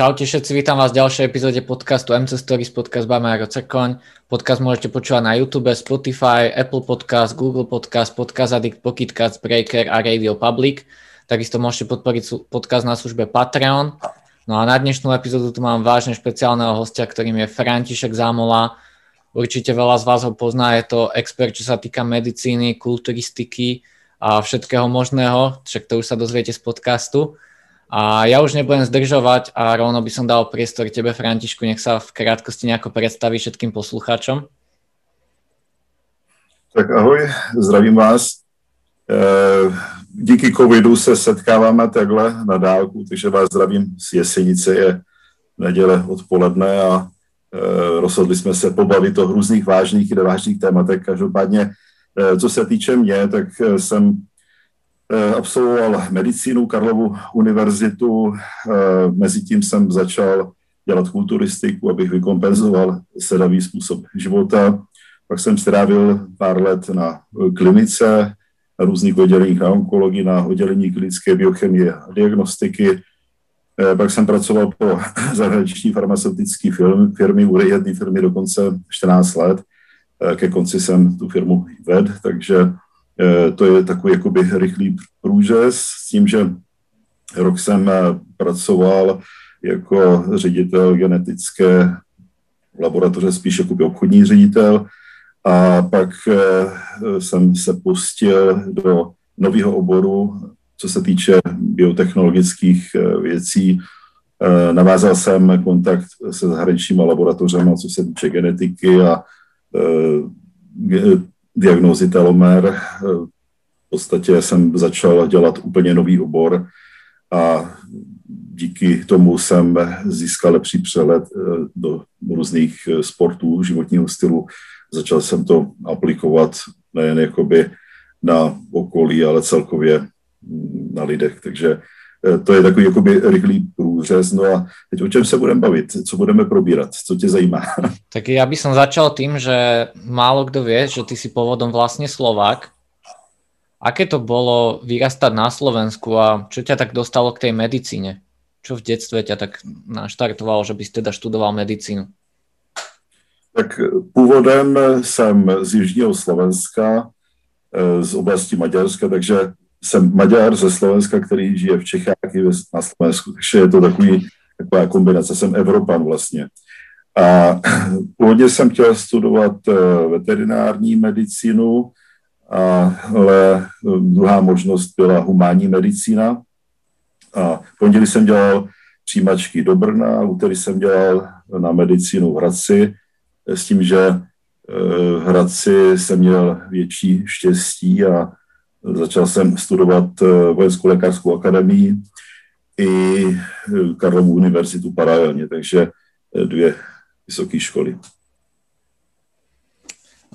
Čaute všetci, vítam vás v ďalšej epizóde podcastu MC Stories, podcast by Majo Cekoň. Podcast môžete počúvať na YouTube, Spotify, Apple Podcast, Google Podcast, Podcast Addict, Pocketcast, Breaker a Radio Public. Takisto môžete podporiť podcast na službe Patreon. No a na dnešnú epizódu tu mám vážne špeciálneho hostia, ktorým je František Zámola. Určite veľa z vás ho pozná, je to expert, čo sa týka medicíny, kulturistiky a všetkého možného, však to už sa dozviete z podcastu. A ja už nebudem zdržovať a rovno by som dal priestor tebe, Františku, nech sa v krátkosti nejako predstaví všetkým poslucháčom. Tak ahoj, zdravím vás. Eh, díky covidu se setkáváme takhle na dálku, takže vás zdravím z Jesenice, je neděle odpoledne a eh, rozhodli jsme se pobavit o různých vážných i nevážných tématech. Každopádně, eh, co se týče mě, tak jsem absolvoval medicínu, Karlovu univerzitu, eh, mezi tím jsem začal dělat kulturistiku, abych vykompenzoval sedavý způsob života. Pak jsem strávil pár let na klinice, na různých odděleních na onkologii, na oddělení klinické biochemie a diagnostiky. Eh, pak jsem pracoval pro zahraniční farmaceutické firmy, firmy, u jedné firmy dokonce 14 let. Ke konci jsem tu firmu ved, takže Eh, to je takový jakoby rychlý průřez s tím, že rok jsem eh, pracoval jako ředitel genetické laboratoře, spíš jako obchodní ředitel a pak eh, jsem se pustil do nového oboru, co se týče biotechnologických věcí. Navázal jsem kontakt se zahraničníma laboratořemi, co se týče genetiky a diagnózy telomer. V podstatě jsem začal dělat úplně nový obor a díky tomu jsem získal lepší přehled eh, do různých eh, sportů, životního stylu. Začal jsem to aplikovat nejen jakoby na okolí, ale celkově mm, na lidech. Takže Eh, to je takový jakoby rychlý průřez. No a teď o čem se budeme bavit? Co budeme probírat? Co tě zajímá? Tak já bych som začal tým, že málo kdo vie, že ty si pôvodom vlastne Slovák. Aké to bolo vyrastať na Slovensku a čo ťa tak dostalo k tej medicíne? Čo v detstve ťa tak naštartovalo, že bys teda študoval medicínu? Tak původem jsem z Jižního Slovenska, eh, z oblasti Maďarska, takže jsem Maďar ze Slovenska, který žije v Čechách i na Slovensku, takže je to takový, taková kombinace, jsem Evropan vlastně. A původně jsem chtěl studovat eh, veterinární medicínu, ale eh, druhá možnost byla humánní medicína. A v pondělí jsem dělal přijímačky do Brna, úterý jsem dělal na medicínu v Hradci, s tím, že eh, v Hradci jsem měl větší štěstí a Začal jsem studovat eh, Vojenskou lékařskou akademii i eh, Karlovu univerzitu paralelně, takže eh, dvě vysoké školy.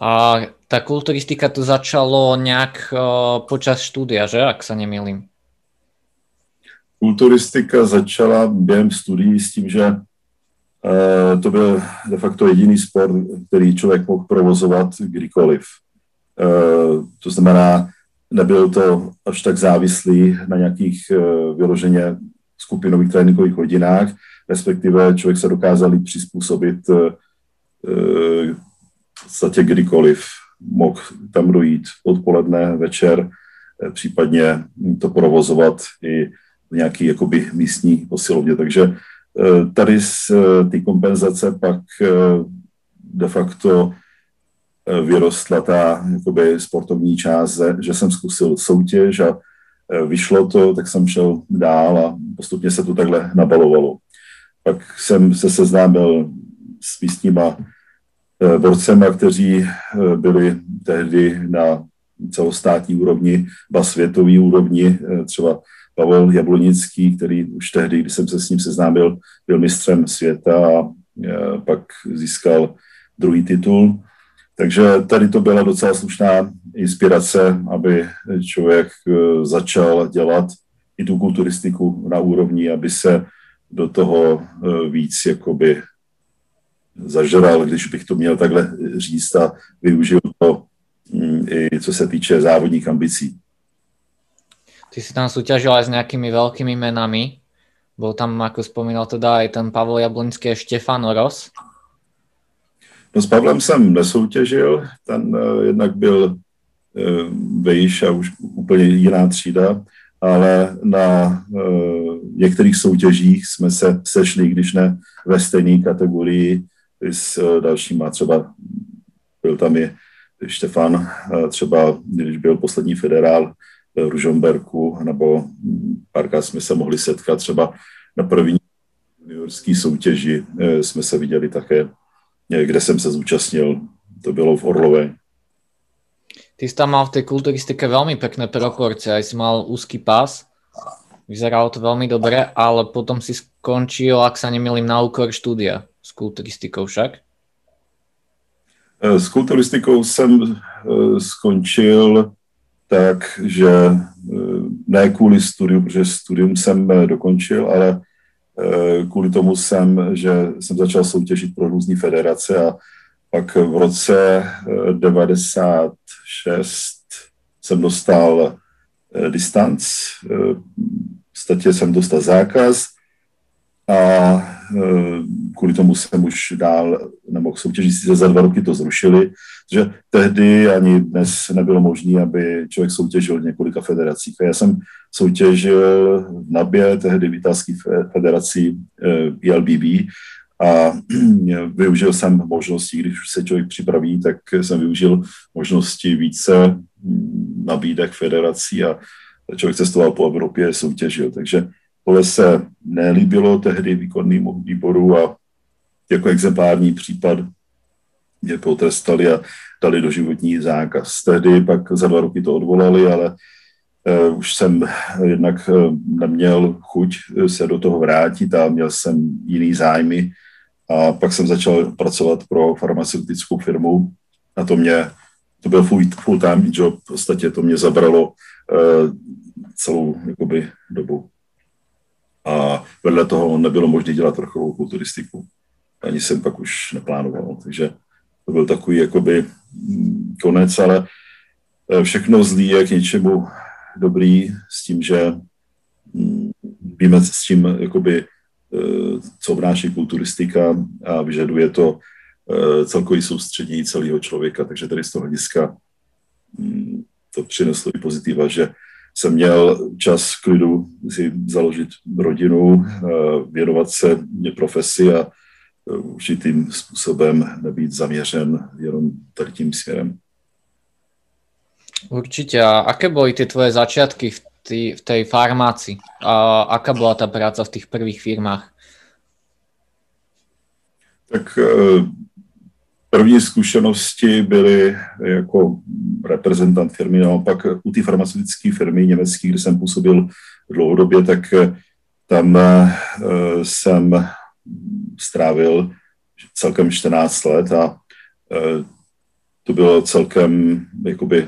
A ta kulturistika to začalo nějak počas studia, že, ak se nemýlím? Kulturistika začala během studií s tím, že to byl de facto jediný sport, který člověk mohl provozovat kdykoliv. To znamená, nebyl to až tak závislý na nějakých uh, vyloženě skupinových tréninkových hodinách, respektive člověk se dokázal přizpůsobit v podstatě kdykoliv. Mohl tam dojít odpoledne, večer, případně to provozovat i v nějaký jakoby místní posilovně. Takže tady z ty kompenzace pak de facto Eh, vyrostla ta jakoby, sportovní část, že jsem zkusil soutěž a eh, vyšlo to, tak jsem šel dál a postupně se to takhle nabalovalo. Pak jsem se seznámil s místníma eh, borcema, kteří byli tehdy na celostátní úrovni, ba světový úrovni, třeba Pavel Jablonický, který už tehdy, když jsem se s ním seznámil, byl mistrem světa a pak získal druhý titul. Takže tady to byla docela slušná inspirace, aby člověk eh, začal dělat i tu kulturistiku na úrovni, aby se do toho eh, víc jakoby zažral, když bych to měl takhle říct a využil to mm, i co se týče závodních ambicí. Ty si tam aj s nějakými velkými menami. Bol tam, ako spomínal teda aj ten Pavel Jablonský a Štefan Oros. No s Pavlem jsem nesoutěžil, ten uh, jednak byl uh, vejš a už úplně jiná třída, ale na uh, některých soutěžích jsme se sešli, když ne ve stejné kategorii s dalšíma. Třeba byl tam i Štefan, třeba když byl poslední federál v Ružomberku, nebo párkrát jsme se mohli setkat třeba na první juniorské soutěži jsme se viděli také, kde jsem se zúčastnil. To bylo v Orlové. Ty si tam mal v tej kulturistike veľmi pekné proporcie, aj si mal úzky pás, vyzeralo to veľmi dobre, ale potom si skončil, ak sa nemýlim, na úkor štúdia s kulturistikou však. Eh, s kulturistikou jsem eh, skončil tak, že eh, ne kvůli studiu, protože studium jsem dokončil, ale kvůli tomu jsem, že jsem začal soutěžit pro různé federace a pak v roce 96 jsem dostal distanc, v podstatě jsem dostal zákaz a kvůli tomu jsem už dál nemohl soutěžit, sice za dva roky to zrušili, že tehdy ani dnes nebylo možné, aby člověk soutěžil v několika federacích. Já jsem soutěžil v NABě, tehdy v italské federaci ILBB a využil jsem možnosti, když se člověk připraví, tak jsem využil možnosti více nabídek federací a člověk cestoval po Evropě, soutěžil. Takže tohle se nelíbilo tehdy výkonnému výboru a jako exemplární případ mě potrestali a dali do životní zákaz. Tehdy pak za dva roky to odvolali, ale uh, už jsem jednak uh, neměl chuť se do toho vrátit a měl jsem jiný zájmy a pak jsem začal pracovat pro farmaceutickou firmu a to mě, to byl full, full time job, v podstatě to mě zabralo uh, celou jakoby, dobu. A vedle toho nebylo možné dělat vrcholovou kulturistiku. Ani jsem pak už neplánoval, takže to byl takový jakoby mm, konec, ale eh, všechno zlý je k něčemu dobrý s tím, že mm, víme s tím jakoby Eh, co obnáší kulturistika a vyžaduje to eh, celkový soustředění celého člověka. Takže tady z toho hlediska mm, to přineslo i pozitiva, že jsem měl čas klidu si založit rodinu, věnovat se mě profesi a určitým způsobem nebýt zaměřen jenom tady tím směrem. Určitě. A aké byly ty tvoje začátky v tý, v tej farmácii. A aká bola tá práca v tých prvých firmách? Tak eh, první zkušenosti byly jako reprezentant firmy, naopak u té farmaceutické firmy německé, kde jsem působil dlouhodobě, tak eh, tam eh, jsem strávil celkem 14 let a to bylo celkem jakoby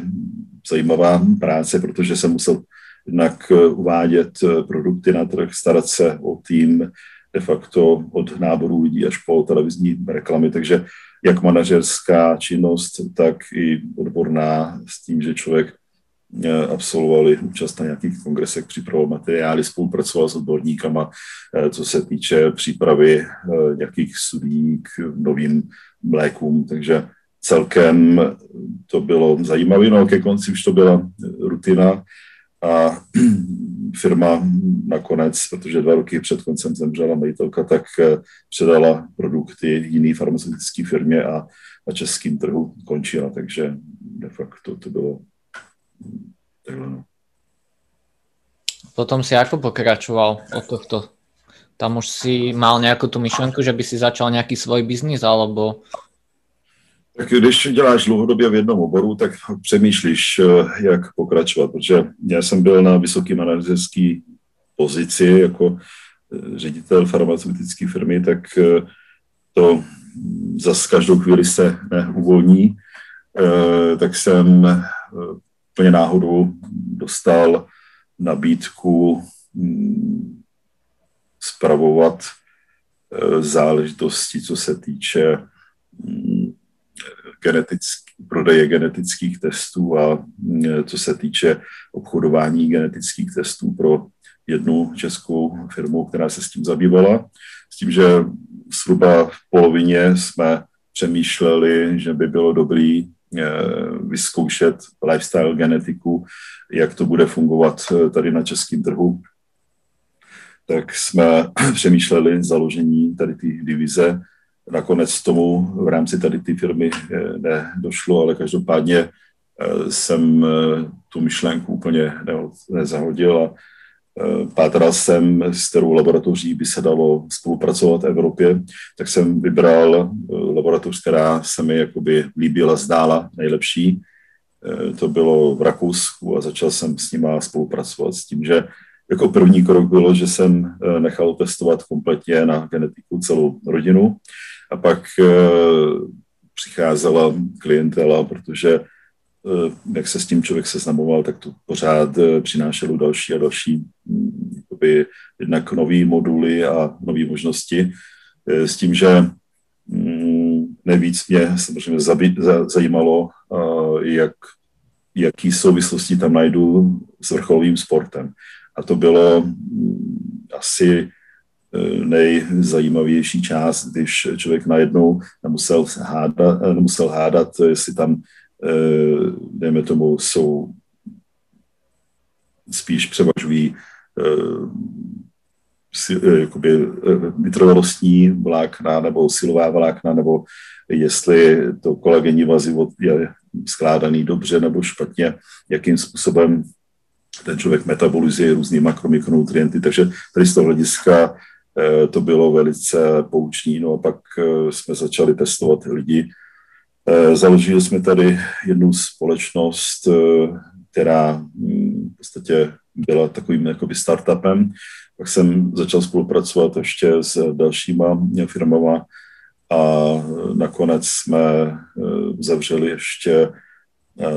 zajímavá práce, protože jsem musel jednak eh, uvádět eh, produkty na trh, starat se o tým de facto od náboru lidí až po televizní reklamy, takže jak manažerská činnost, tak i odborná s tím, že člověk absolvovali účast na nějakých kongresech, připravoval materiály, spolupracoval s odborníkama, co se týče přípravy nějakých studií k novým mlékům, takže celkem to bylo zajímavé, no ke konci už to byla rutina, a firma nakonec, protože dva roky před koncem zemřela majitelka, tak předala produkty jiné farmaceutické firmě a na českým trhu končila, takže de facto to bylo takhle. No. Potom si jako pokračoval od tohto? Tam už si mal nějakou tu myšlenku, že by si začal nějaký svůj biznis, alebo tak když děláš dlouhodobě v jednom oboru, tak přemýšlíš, eh, jak pokračovat, protože já jsem byl na vysoké manažerské pozici jako eh, ředitel farmaceutické firmy, tak eh, to za každou chvíli se neuvolní, tak jsem plně náhodou dostal nabídku mm, spravovat záležitosti, co se týče mm, genetický, prodeje genetických testů a mm, co se týče obchodování genetických testů pro jednu českou firmu, která se s tím zabývala, s tím, že zhruba v polovině jsme přemýšleli, že by bylo dobrý eh, vyzkoušet lifestyle genetiku, jak to bude fungovat eh, tady na českém trhu, tak jsme přemýšleli založení tady té divize. Nakonec tomu v rámci tady té firmy eh, nedošlo, ale každopádně jsem tu myšlenku úplně nezahodil a pátral jsem, s kterou laboratoří by se dalo spolupracovat v Evropě, tak jsem vybral eh, laboratoř, která se mi jakoby líbila, zdála nejlepší. Eh, to bylo v Rakousku a začal jsem s nima spolupracovat s tím, že jako první krok bylo, že jsem eh, nechal testovat kompletně na genetiku celou rodinu a pak přicházela klientela, protože Eh, jak se s tím člověk seznamoval, tak to pořád eh, přinášelo další a další mm, jakoby, jednak nové moduly a nové možnosti eh, s tím, že mm, nejvíc mě samozřejmě zajímalo, jak, jaký souvislosti tam najdu s vrcholovým sportem. A to bylo mm, asi nejzajímavější část, když člověk najednou nemusel hádat, nemusel hádat jestli tam Eh, dejme tomu, jsou spíš převažují eh, eh, jakoby vytrvalostní vlákna nebo silová vlákna, nebo jestli to kolagenní vazivo je skládaný dobře nebo špatně, jakým způsobem ten člověk metabolizuje různý makromikronutrienty. Takže tady z toho hlediska to bylo velice poučný. No a pak jsme začali testovat lidi, Eh, založili jsme tady jednu společnost, eh, která mm, v podstatě byla takovým jakoby startupem. Pak jsem začal spolupracovat ještě s dalšíma firmama a nakonec jsme eh, zavřeli ještě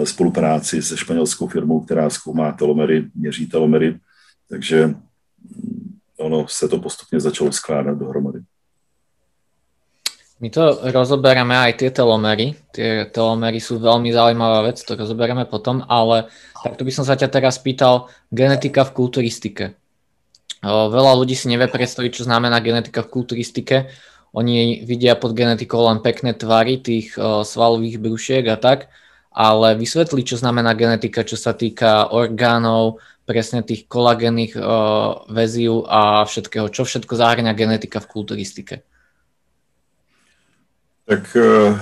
spolupráci se španělskou firmou, která zkoumá telomery, měří telomery, takže mm, ono se to postupně začalo skládat dohromady. My to rozoberáme aj tie telomery. Tie telomery sú veľmi zaujímavá vec, to rozoberáme potom, ale takto by som sa ťa teraz pýtal, genetika v kulturistike. Veľa ľudí si nevie predstaviť, čo znamená genetika v kulturistike. Oni vidia pod genetikou len pekné tvary tých svalových brušiek a tak, ale vysvetli, čo znamená genetika, čo sa týka orgánov, presne tých kolagénnych väziv a všetkého, čo všetko zahrňa genetika v kulturistike. Tak uh,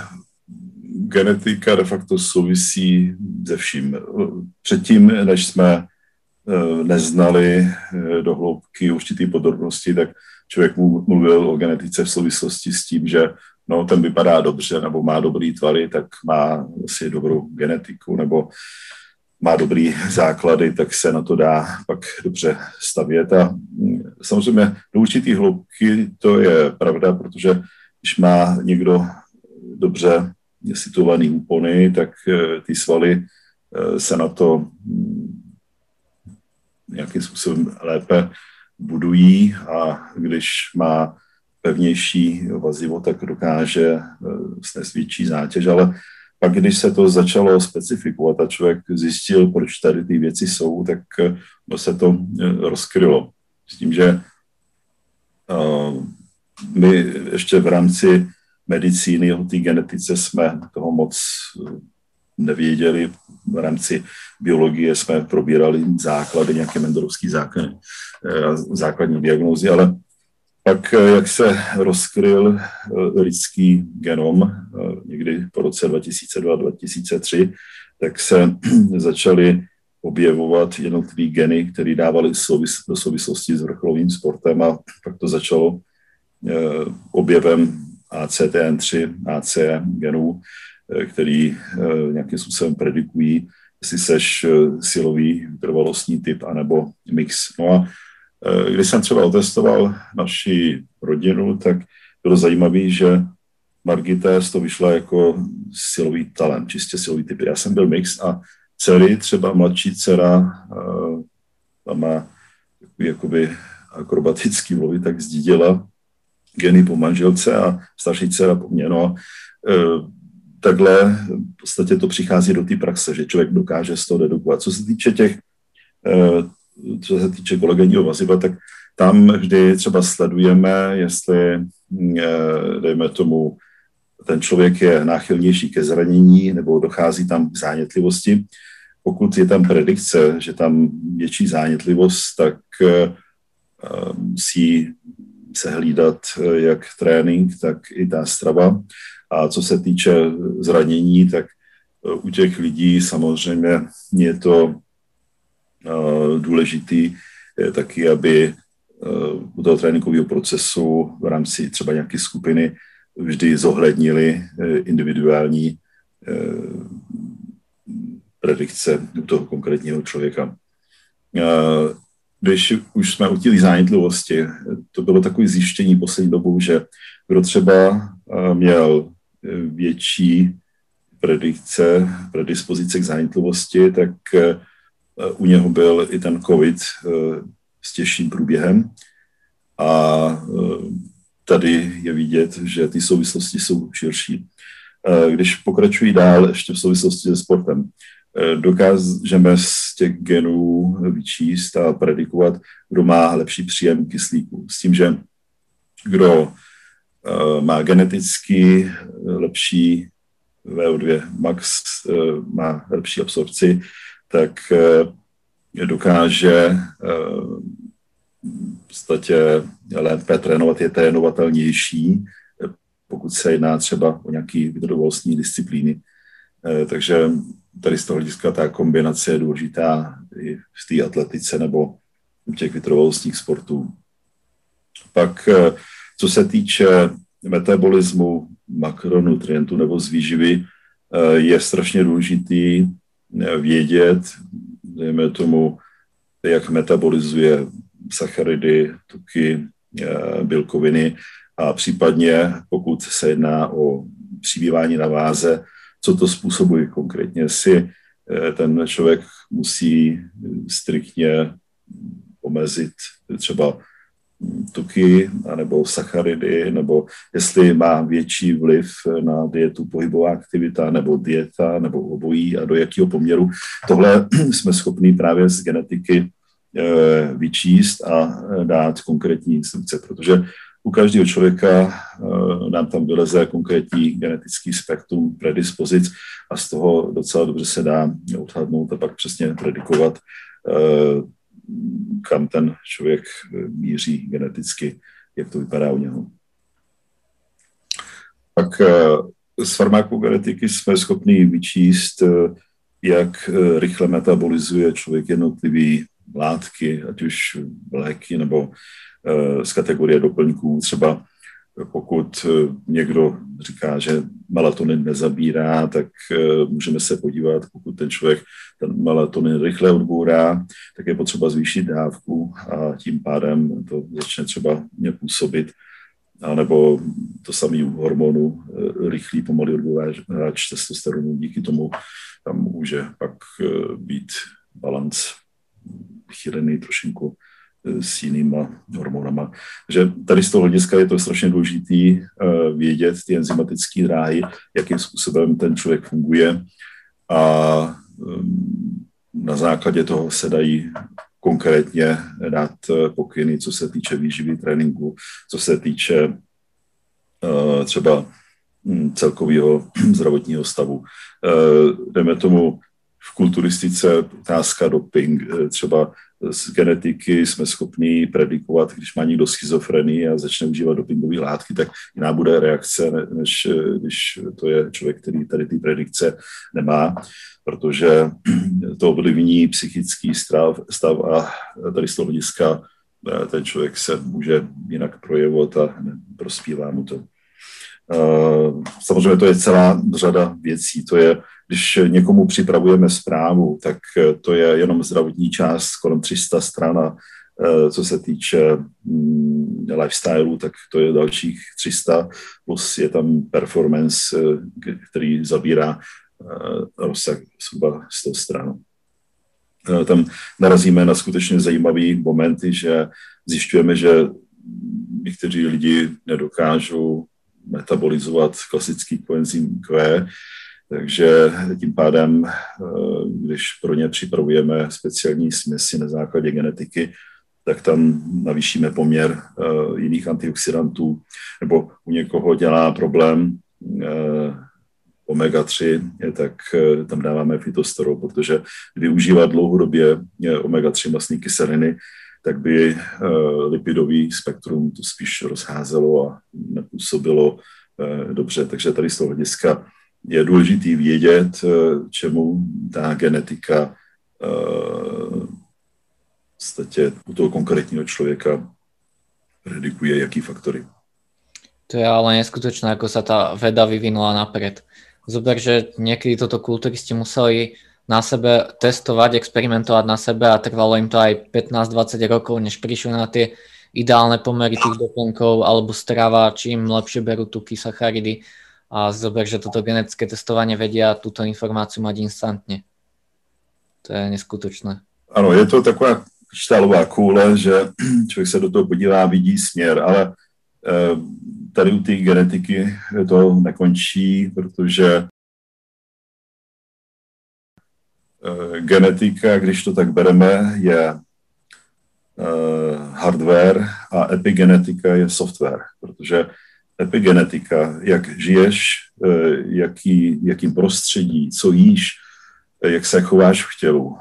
genetika de facto souvisí se vším. Předtím, než jsme uh, neznali uh, do hloubky určitý podrobnosti, tak člověk mluvil o genetice v souvislosti s tím, že no, ten vypadá dobře, nebo má dobrý tvary, tak má asi dobrou genetiku, nebo má dobrý základy, tak se na to dá pak dobře stavět. A mm, samozřejmě do určitý hloubky to je pravda, protože když má někdo dobře situovaný úpony, tak eh, ty svaly eh, se na to mm, nějakým způsobem lépe budují a když má pevnější vazivo, tak dokáže eh, snést větší zátěž, ale pak, když se to začalo specifikovat a člověk zjistil, proč tady ty věci jsou, tak se to rozkrylo. S tím, že my ještě v rámci medicíny, o té genetice jsme toho moc nevěděli. V rámci biologie jsme probírali základy, nějaké mendelovské základy, eh, základní diagnózy, ale pak, eh, jak se rozkryl eh, lidský genom někdy po roce 2002-2003, tak se začaly objevovat jednotlivé geny, které dávaly souvis, do souvislosti s vrcholovým sportem a pak to začalo objevem ACTN3, AC genů, eh, který eh, nějakým způsobem predikují, jestli seš eh, silový vytrvalostní typ anebo mix. No a když jsem třeba otestoval naši rodinu, tak bylo zajímavé, že Margita z toho vyšla jako silový talent, čistě silový typ. Já jsem byl mix a dcery, třeba mladší dcera, tam má jakoby akrobatický mluvy, tak zdědila geny po manželce a starší dcera po mně. No, e, takhle v podstatě to přichází do té praxe, že člověk dokáže z toho dedukovat. Co se týče těch e, co se týče kolegenního vaziva, tak tam vždy třeba sledujeme, jestli, dejme tomu, ten člověk je náchylnější ke zranění nebo dochází tam k zánětlivosti. Pokud je tam predikce, že tam větší zánětlivost, tak musí se hlídat jak trénink, tak i ta strava. A co se týče zranění, tak u těch lidí samozřejmě je to důležitý taky, aby u toho tréninkového procesu v rámci třeba nějaké skupiny vždy zohlednili eh, individuální eh, predikce u toho konkrétního člověka. Když už jsme u té zánětlivosti, to bylo takové zjištění poslední dobou, že kdo třeba eh, měl větší predikce, predispozice k zánětlivosti, tak u něho byl i ten COVID s těžším průběhem. A tady je vidět, že ty souvislosti jsou širší. Eh, když pokračují dál ještě v souvislosti se sportem, eh, dokážeme z těch genů vyčíst a predikovat, kdo má lepší příjem kyslíku. S tím, že kdo eh, má geneticky lepší VO2 max, má lepší absorpci, tak dokáže v podstatě lépe trénovat, je trénovatelnější, pokud se jedná třeba o nějaký vytrvalostní disciplíny. Eh, takže tady z toho hlediska ta kombinace je důležitá i v té atletice nebo u těch vytrvalostních sportů. Pak, eh, co se týče metabolismu makronutrientů nebo z výživy, eh, je strašně důležitý vědět, dejme tomu, jak metabolizuje sacharidy, tuky, eh, bílkoviny a případně, pokud se jedná o přibývání na váze, co to způsobuje konkrétně, si eh, ten člověk musí striktně omezit třeba tuky anebo sacharidy, nebo jestli má větší vliv na dietu pohybová aktivita nebo dieta nebo obojí a do jakého poměru. Tohle jsme schopni právě z genetiky Eh, vyčíst a eh, dát konkrétní instrukce, protože u každého člověka eh, nám tam vyleze konkrétní genetický spektrum predispozic a z toho docela dobře se dá odhadnout a pak přesně predikovat, kam ten člověk míří geneticky, jak to vypadá u něho. Tak z farmakogenetiky jsme schopni vyčíst, jak rychle metabolizuje člověk jednotlivý látky, ať už léky nebo eh, z kategorie doplňků. Třeba pokud eh, někdo říká, že melatonin nezabírá, tak eh, můžeme se podívat, pokud ten člověk ten melatonin rychle odbourá, tak je potřeba zvýšit dávku a tím pádem to začne třeba působit. A nebo to samý u hormonu, rychlý pomalý odbouráč testosteronu, díky tomu tam může pak být balans chylený trošinku eh, s jinýma hormonama. že tady z toho hlediska je to strašně důležité eh, vědět ty enzymatické dráhy, jakým způsobem ten člověk funguje a ehm, na základě toho se dají konkrétně dát eh, pokyny, co se týče výživy tréninku, co se týče třeba hm, celkového zdravotního stavu. Jdeme tomu v kulturistice otázka doping. Eh, třeba z genetiky jsme schopni predikovat, když má někdo schizofrenii a začne užívat dopingové látky, tak jiná bude reakce, než eh, když to je člověk, který tady ty predikce nemá, protože to ovlivní psychický stav, stav a tady z toho hlediska eh, ten člověk se může jinak projevovat a prospívá mu to. Samozřejmě to je celá řada věcí. To je když někomu připravujeme zprávu, tak eh, to je jenom zdravotní část, kolem 300 stran a eh, co se týče mm, lifestyleu, tak to je dalších 300, plus je tam performance, eh, který zabírá rozsah zhruba 100 stran. Tam narazíme na skutečně zajímavý momenty, že zjišťujeme, že někteří lidi nedokážou metabolizovat klasický koenzym Q, Takže tím pádem, když pro ně připravujeme speciální směsi na základě genetiky, tak tam navýšíme poměr jiných antioxidantů, nebo u někoho dělá problém omega-3, tak tam dáváme fitosterol, protože využívat dlouhodobě omega-3 masní kyseliny tak by eh, lipidový spektrum to spíš rozházelo a nepůsobilo eh, dobře. Takže tady z toho hlediska je důležité vědět, eh, čemu ta genetika v podstatě u toho konkrétního člověka predikuje, jaký faktory. To je ale neskutočné, ako sa tá veda vyvinula napred. Zober, že niekedy toto kulturisti museli na sebe testovať, experimentovať na sebe a trvalo im to aj 15-20 rokov, než prišli na tie ideálne pomery tých doplnkov alebo strava, čím lepšie berú tuky, sacharidy a zober, že toto genetické testovanie vedia túto informáciu mať instantně. To je neskutočné. Ano, je to taková křišťálová koule, že člověk se do toho podívá, vidí směr, ale eh, tady u té genetiky to nekončí, protože Eh, genetika, když to tak bereme, je eh, hardware a epigenetika je software, protože epigenetika, jak žiješ, eh, jaký, jakým prostředí, co jíš, jak se chováš v tělu,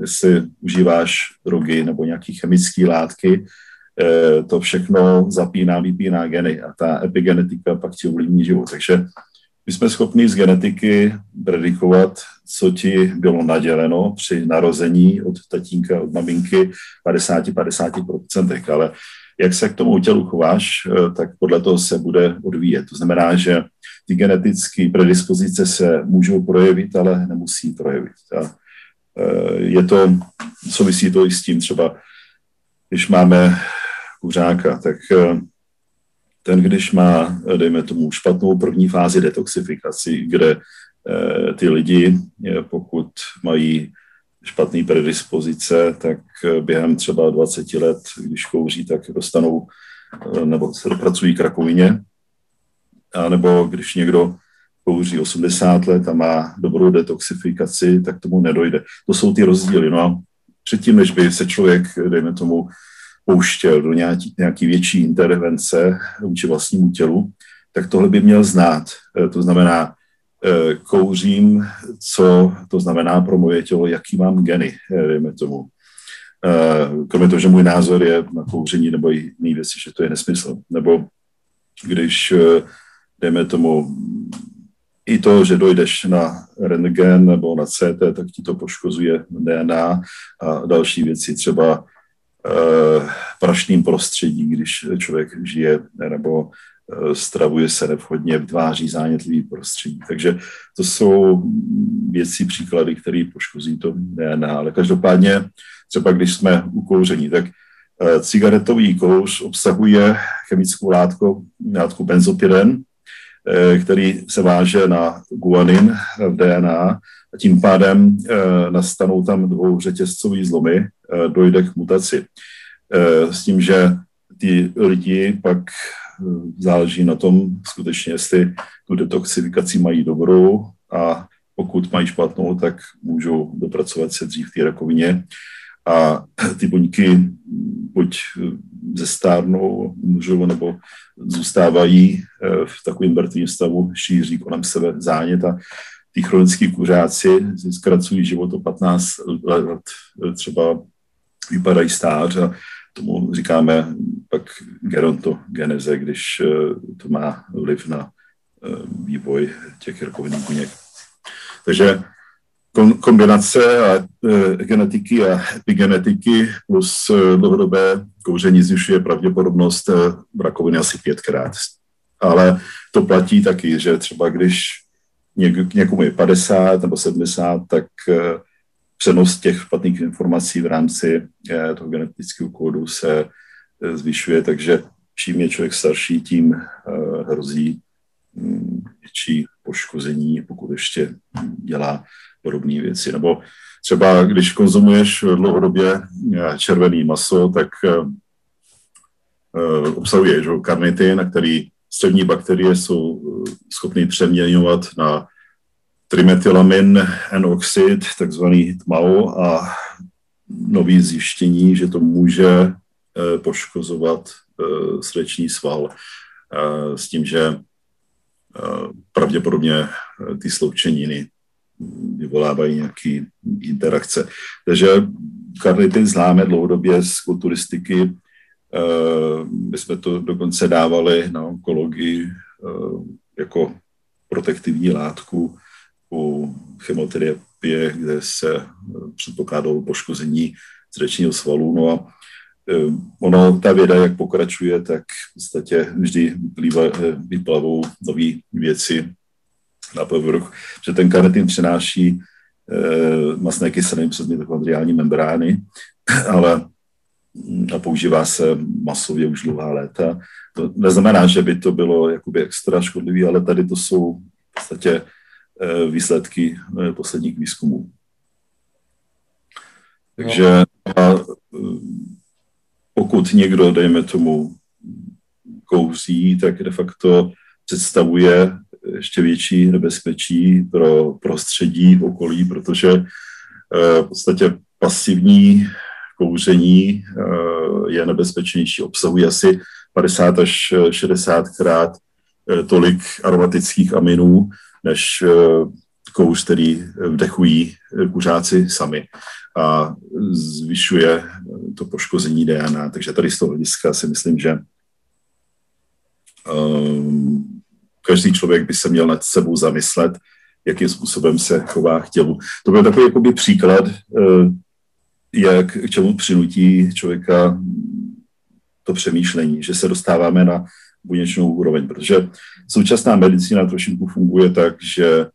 jestli užíváš drogy nebo nějaké chemické látky, to všechno zapíná, vypíná geny a ta epigenetika pak ti ovlivní život. Takže my jsme schopni z genetiky predikovat, co ti bylo naděleno při narození od tatínka, od maminky 50-50%, ale jak se k tomu tělu chováš, eh, tak podle toho se bude odvíjet. To znamená, že ty genetické predispozice se můžou projevit, ale nemusí projevit. A eh, je to, souvisí to i s tím třeba, když máme kuřáka, tak eh, ten, když má, dejme tomu, špatnou první fázi detoxifikaci, kde ty lidi, pokud mají špatné predispozice, tak eh, během třeba 20 let, když kouří, tak dostanou nebo se dopracují k rakovině. A nebo když někdo kouří 80 let a má dobrou detoxifikaci, tak tomu nedojde. To jsou ty rozdíly. No a předtím, než by se člověk, dejme tomu, pouštěl do nějaký, nějaký větší intervence vůči vlastnímu tělu, tak tohle by měl znát. Eh, to znamená, eh, kouřím, co to znamená pro moje tělo, jaký mám geny, eh, dejme tomu. Kromě toho, že můj názor je na kouření nebo jiné věci, že to je nesmysl. Nebo když, dejme tomu, i to, že dojdeš na rentgen nebo na CT, tak ti to poškozuje DNA a další věci. Třeba Eh, prašným prostředí, když člověk žije nebo eh, stravuje se nevhodně, vytváří zánětlivý prostředí. Takže to jsou věci, příklady, které poškozí to DNA. Ale každopádně, třeba když jsme u kouření, tak eh, cigaretový kouř obsahuje chemickou látku, látku benzopyren, který se váže na guanin v DNA a tím pádem eh, nastanou tam dvou řetězcový zlomy, eh, dojde k mutaci. Eh, s tím, že ty lidi pak záleží na tom skutečně, jestli tu detoxifikaci mají dobrou a pokud mají špatnou, tak můžou dopracovat se dřív v té rakovině. A ty buňky buď zestárnou, můžou nebo zůstávají v takovém mrtvém stavu, šíří kolem sebe zánět a ty chronický kuřáci zkracují život o 15 let, třeba vypadají stář a tomu říkáme pak gerontogeneze, když eh, to má vliv na eh, vývoj těch rakovinných buněk. Takže kombinace a, e, genetiky a epigenetiky plus dlouhodobé kouření zvyšuje pravděpodobnost rakoviny asi pětkrát. Ale to platí taky, že třeba když něk, někomu je 50 nebo 70, tak eh, přenos těch špatných informací v rámci eh, toho genetického kódu se eh, zvyšuje, takže čím je člověk starší, tím hrozí hm, větší poškození, pokud ještě dělá podobné věci. Nebo třeba když konzumuješ dlouhodobě červený maso, tak obsahuje že, karnitin, který střední bakterie jsou schopny přeměňovat na trimetylamin N-oxid, takzvaný tmao a nový zjištění, že to může eh, poškozovat eh, srdeční sval eh, s tím, že pravděpodobně ty sloučeniny vyvolávají nějaké interakce. Takže karnitin známe dlouhodobě z kulturistiky. My jsme to dokonce dávali na onkologii jako protektivní látku u chemoterapie, kde se eh, předpokládalo poškození srdečního svalu. No a eh, ono, ta věda, jak pokračuje, tak v podstatě vždy eh, vyplavou nové věci na povrch, že ten karnitin přináší masné kyseliny přes mitochondriální membrány, ale hm, a používá se masově už dlouhá léta. To neznamená, že by to bylo jakoby extra škodlivé, ale tady to jsou v podstatě výsledky eh, posledních výzkumů. Takže a, eh, pokud někdo, dejme tomu, kouří, tak de facto představuje ještě větší nebezpečí pro prostředí okolí, protože v podstatě pasivní kouření je nebezpečnější, obsahuje asi 50 až 60 krát tolik aromatických aminů, než eh, kouř, který vdechují kuřáci sami a zvyšuje to poškození DNA. Takže tady z toho hlediska si myslím, že um, každý člověk by se měl nad sebou zamyslet, jakým způsobem se chová k tělu. To byl takový jakoby příklad, jak k čemu přinutí člověka to přemýšlení, že se dostáváme na buněčnou úroveň, protože současná medicína trošku funguje tak, že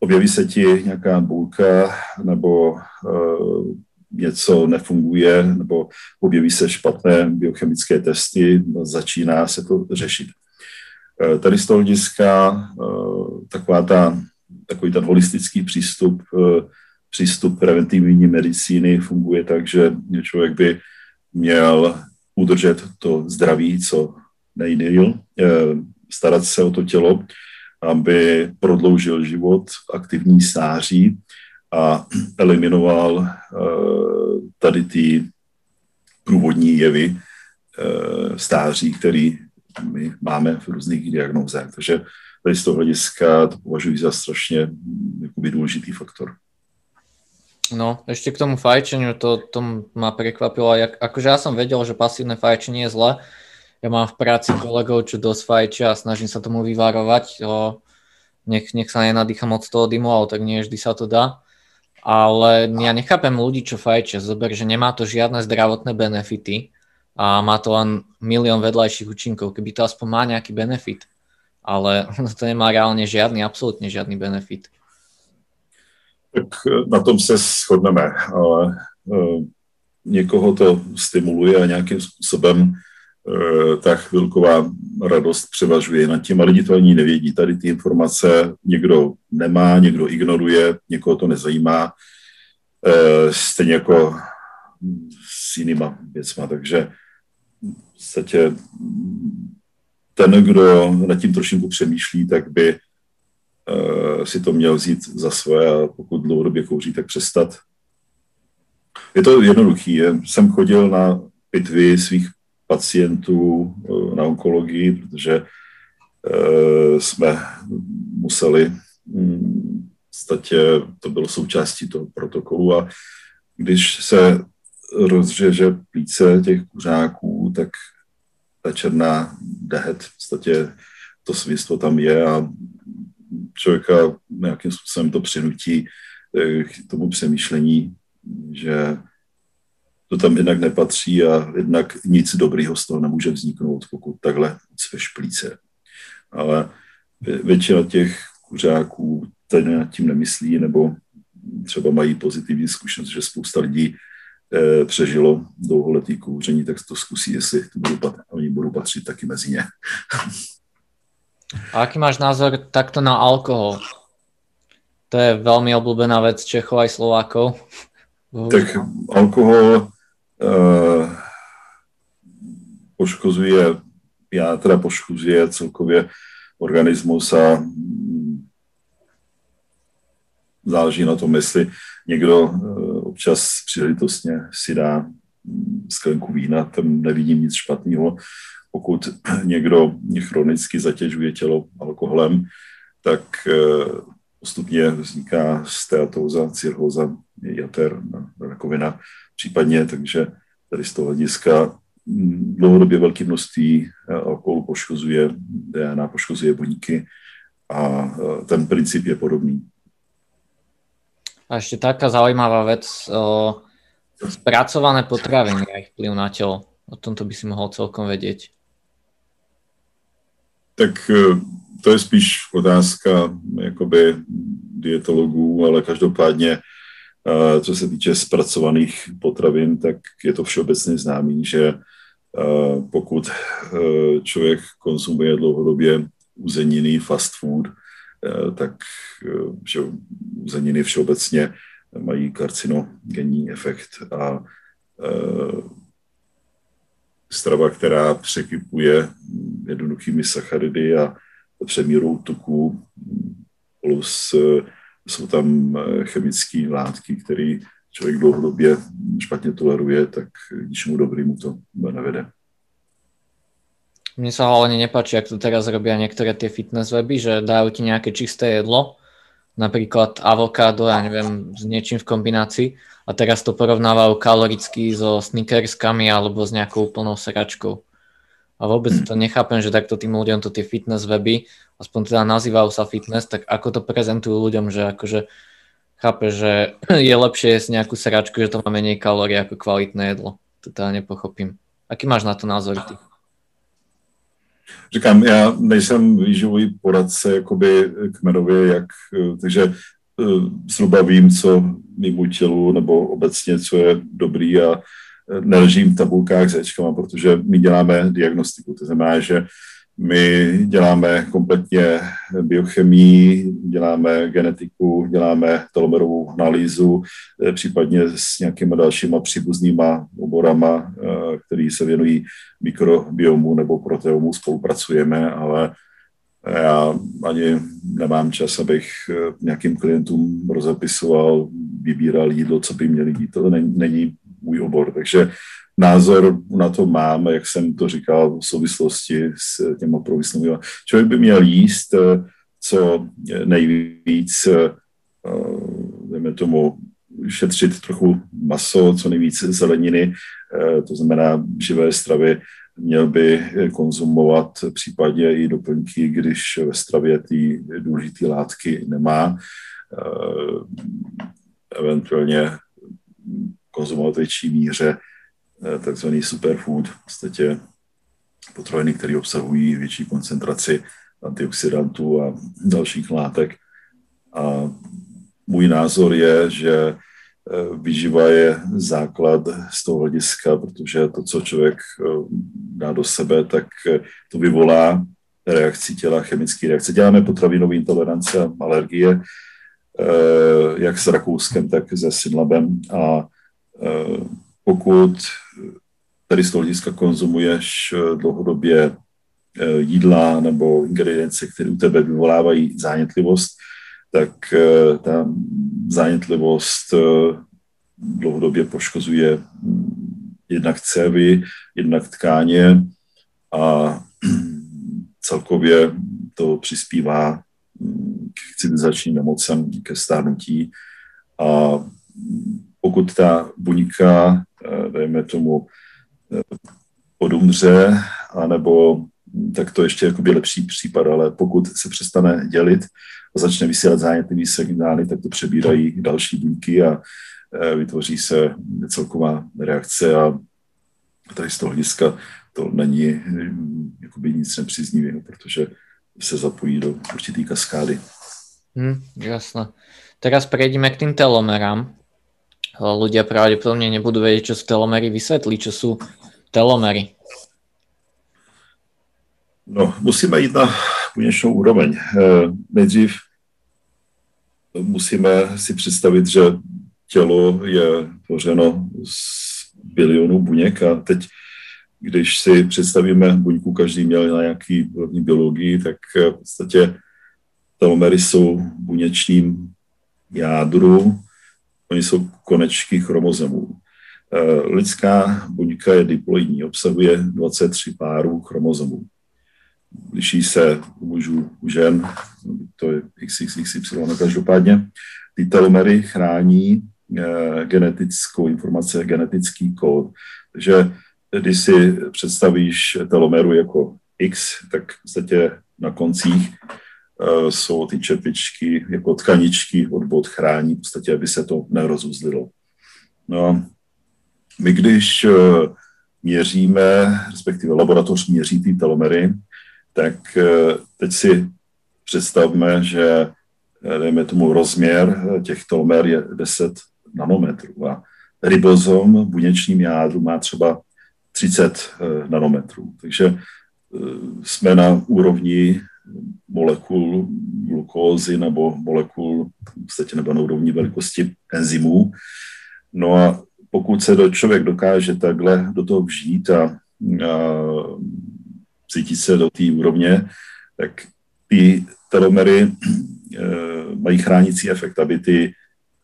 objeví se ti nějaká bulka nebo uh, něco nefunguje, nebo objeví se špatné biochemické testy, začíná se to řešit. Uh, tady z toho hlediska uh, taková ta, takový ten holistický přístup, přístup preventivní medicíny funguje tak, že člověk by měl udržet to zdraví, co nejdýl, starat se o to tělo, aby prodloužil život aktivní stáří a eliminoval eh, tady ty průvodní jevy eh, stáří, který my máme v různých diagnózách. Takže tady z toho hlediska to považuji za strašně hm, jakoby, důležitý faktor. No, ešte k tomu fajčeniu, to, to ma prekvapilo. Jak, akože ja som vedel, že pasívne fajčenie je zle, ja mám v práci kolegov, čo dosť fajčia a snažím sa tomu vyvarovať. O, nech, nech sa nenadýcha moc toho dymu, ale tak nie vždy sa to dá. Ale ja nechápem ľudí, čo fajčia. Zober, že nemá to žiadne zdravotné benefity a má to len milión vedľajších účinkov. Keby to aspoň má nejaký benefit. Ale to nemá reálne žiadny, absolútne žiadny benefit. Tak na tom se shodneme, ale uh, někoho to stimuluje a nějakým způsobem ta chvilková radost převažuje nad tím a lidi to ani nevědí. Tady ty informace někdo nemá, někdo ignoruje, někoho to nezajímá, eh, stejně jako s jinýma věcma. Takže v podstatě ten, kdo nad tím trošinku přemýšlí, tak by eh, si to měl vzít za svoje a pokud dlouhodobě kouří, tak přestat. Je to jednoduchý. Jsem chodil na pitvy svých pacientů eh, na onkologii, protože eh, jsme museli hm, v podstatě, to bylo součástí toho protokolu a když se rozřeže plíce těch kuřáků, tak ta černá dehet, v podstatě to svinstvo tam je a člověka nějakým způsobem to přinutí eh, k tomu přemýšlení, že to tam jednak nepatří a jednak nic dobrýho z toho nemůže vzniknout, pokud takhle cveš plíce. Ale většina těch kuřáků tady nad tím nemyslí, nebo třeba mají pozitivní zkušenost, že spousta lidí eh, přežilo dlouholetý kouření, tak to zkusí, jestli to budou pat- oni budou patřit taky mezi ně. A aký máš názor takto na alkohol? To je velmi oblíbená věc Čechov a Slovákov. Tak alkohol poškozuje jádra, poškozuje celkově organismus a mm, záleží na tom, jestli někdo občas příležitostně si dá sklenku vína, tam nevidím nic špatného. Pokud někdo chronicky zatěžuje tělo alkoholem, tak postupně vzniká steatóza, cirhóza, jater, rakovina případně, takže tady z toho hlediska mm, dlouhodobě velké množství eh, alkoholu poškozuje DNA, poškozuje buňky a eh, ten princip je podobný. A ešte taká zaujímavá vec, o, spracované potraviny a ich vplyv na telo. O tomto by si mohol celkom vedieť. Tak eh, to je spíš otázka jakoby dietologů, ale každopádně eh, co se týče zpracovaných potravin, tak je to všeobecně známý, že eh, pokud eh, člověk konzumuje dlouhodobě uzeniny, fast food, tak že uzeniny všeobecně mají karcinogenní efekt a strava, která překypuje jednoduchými sacharidy a přemírou tuku plus eh, jsou tam eh, chemické látky, které člověk dlouhodobě špatně toleruje, tak ničemu dobrému to nevede. Mne sa hlavne nepáči, ak to teraz robia niektoré tie fitness weby, že dajú ti nejaké čisté jedlo, napríklad avokádo, ja neviem, s niečím v kombinácii a teraz to porovnávajú kaloricky so snickerskami alebo s nejakou úplnou seračkou. A vôbec to nechápem, že takto tým ľuďom to tie fitness weby, aspoň teda nazývajú sa fitness, tak ako to prezentujú ľuďom, že akože chápe, že je lepšie jesť nejakú seračku, že to má menej kalórií ako kvalitné jedlo. To teda nepochopím. Aký máš na to názor ty? Říkám, já nejsem výživový poradce jakoby kmenově, jak, takže eh, zhruba vím, co mimo tělu nebo obecně, co je dobrý a neležím v tabulkách s Ečkama, protože my děláme diagnostiku. To znamená, že my děláme kompletně biochemii, děláme genetiku, děláme telomerovou analýzu, eh, případně s nějakýma dalšíma příbuznýma oborama, eh, který se věnují mikrobiomu nebo proteomu, spolupracujeme, ale já ani nemám čas, abych eh, nějakým klientům rozepisoval, vybíral jídlo, co by měli jít. To není můj obor. Takže názor na to mám, jak jsem to říkal v souvislosti s těma průmyslovými. Člověk by měl jíst eh, co nejvíc, eh, dejme tomu, šetřit trochu maso, co nejvíc zeleniny, eh, to znamená živé stravy, měl by konzumovat případně i doplňky, když ve stravě ty důležité látky nemá. Eventuálně konzumovat větší míře eh, takzvaný superfood, v podstatě potraviny, které obsahují větší koncentraci antioxidantů a dalších látek. A můj názor je, že eh, výživa je základ z toho hlediska, protože to, co člověk eh, dá do sebe, tak to vyvolá reakci těla, chemické reakce. Děláme potravinové intolerance alergie, jak s Rakouskem, tak se Synlabem a pokud tady z toho hlediska konzumuješ eh, dlouhodobě eh, jídla nebo ingredience, které u tebe vyvolávají zánětlivost, tak ta zánětlivost dlouhodobě poškozuje hm, jednak cévy, jednak tkáně a celkově to přispívá hm, k civilizačním nemocem, ke stárnutí a pokud ta buňka, eh, dejme tomu, eh, odumře, anebo tak to ještě jakoby lepší případ, ale pokud se přestane dělit a začne vysílat zánětlivý signály, tak to přebírají další buňky a eh, vytvoří se celková reakce a tady z toho hlediska to není jakoby nic nepříznivého, protože se zapojí do určitý kaskády. Hmm, jasné. Teraz prejdeme k tým telomerám ľudia pravdepodobne nebudú vedieť, čo sú telomery, vysvetlí, čo sú telomery. No, musíme jít na konečnou úroveň. Eh, nejdřív musíme si představit, že tělo je tvořeno z bilionů buněk a teď, když si představíme buňku, každý měl na nějaký úrovni biologii, tak v podstatě telomery jsou buněčným jádru, oni jsou konečky chromozomů. Lidská buňka je diploidní, obsahuje 23 párů chromozomů. Liší se u mužů, u žen, to je XXXY, no každopádně ty telomery chrání genetickou informaci, genetický kód. Takže když si představíš telomeru jako X, tak v podstatě na koncích jsou ty čepičky jako tkaničky od bod chrání, v podstatě, aby se to nerozuzlilo. No, my když uh, měříme, respektive laboratoř měří ty telomery, tak uh, teď si představme, že dejme tomu rozměr těch telomer je 10 nanometrů a ribozom v buněčním jádru má třeba 30 nanometrů. Takže jsme na úrovni molekul glukózy nebo molekul v podstatě nebo na úrovni velikosti enzymů. No a pokud se do člověk dokáže takhle do toho vžít a, a cítit se do té úrovně, tak ty telomery e, mají chránící efekt, aby, ty,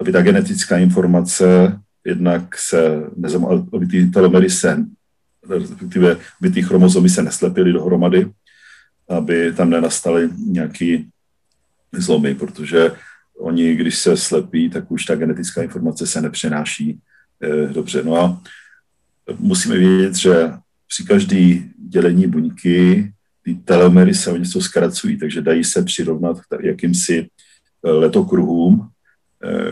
aby ta genetická informace jednak se, nezam, aby ty telomery se respektive by ty chromozomy se neslepily dohromady, aby tam nenastaly nějaký zlomy, protože oni, když se slepí, tak už ta genetická informace se nepřenáší eh, dobře. No a musíme vědět, že při každý dělení buňky ty telomery se o něco zkracují, takže dají se přirovnat jakýmsi eh, letokruhům,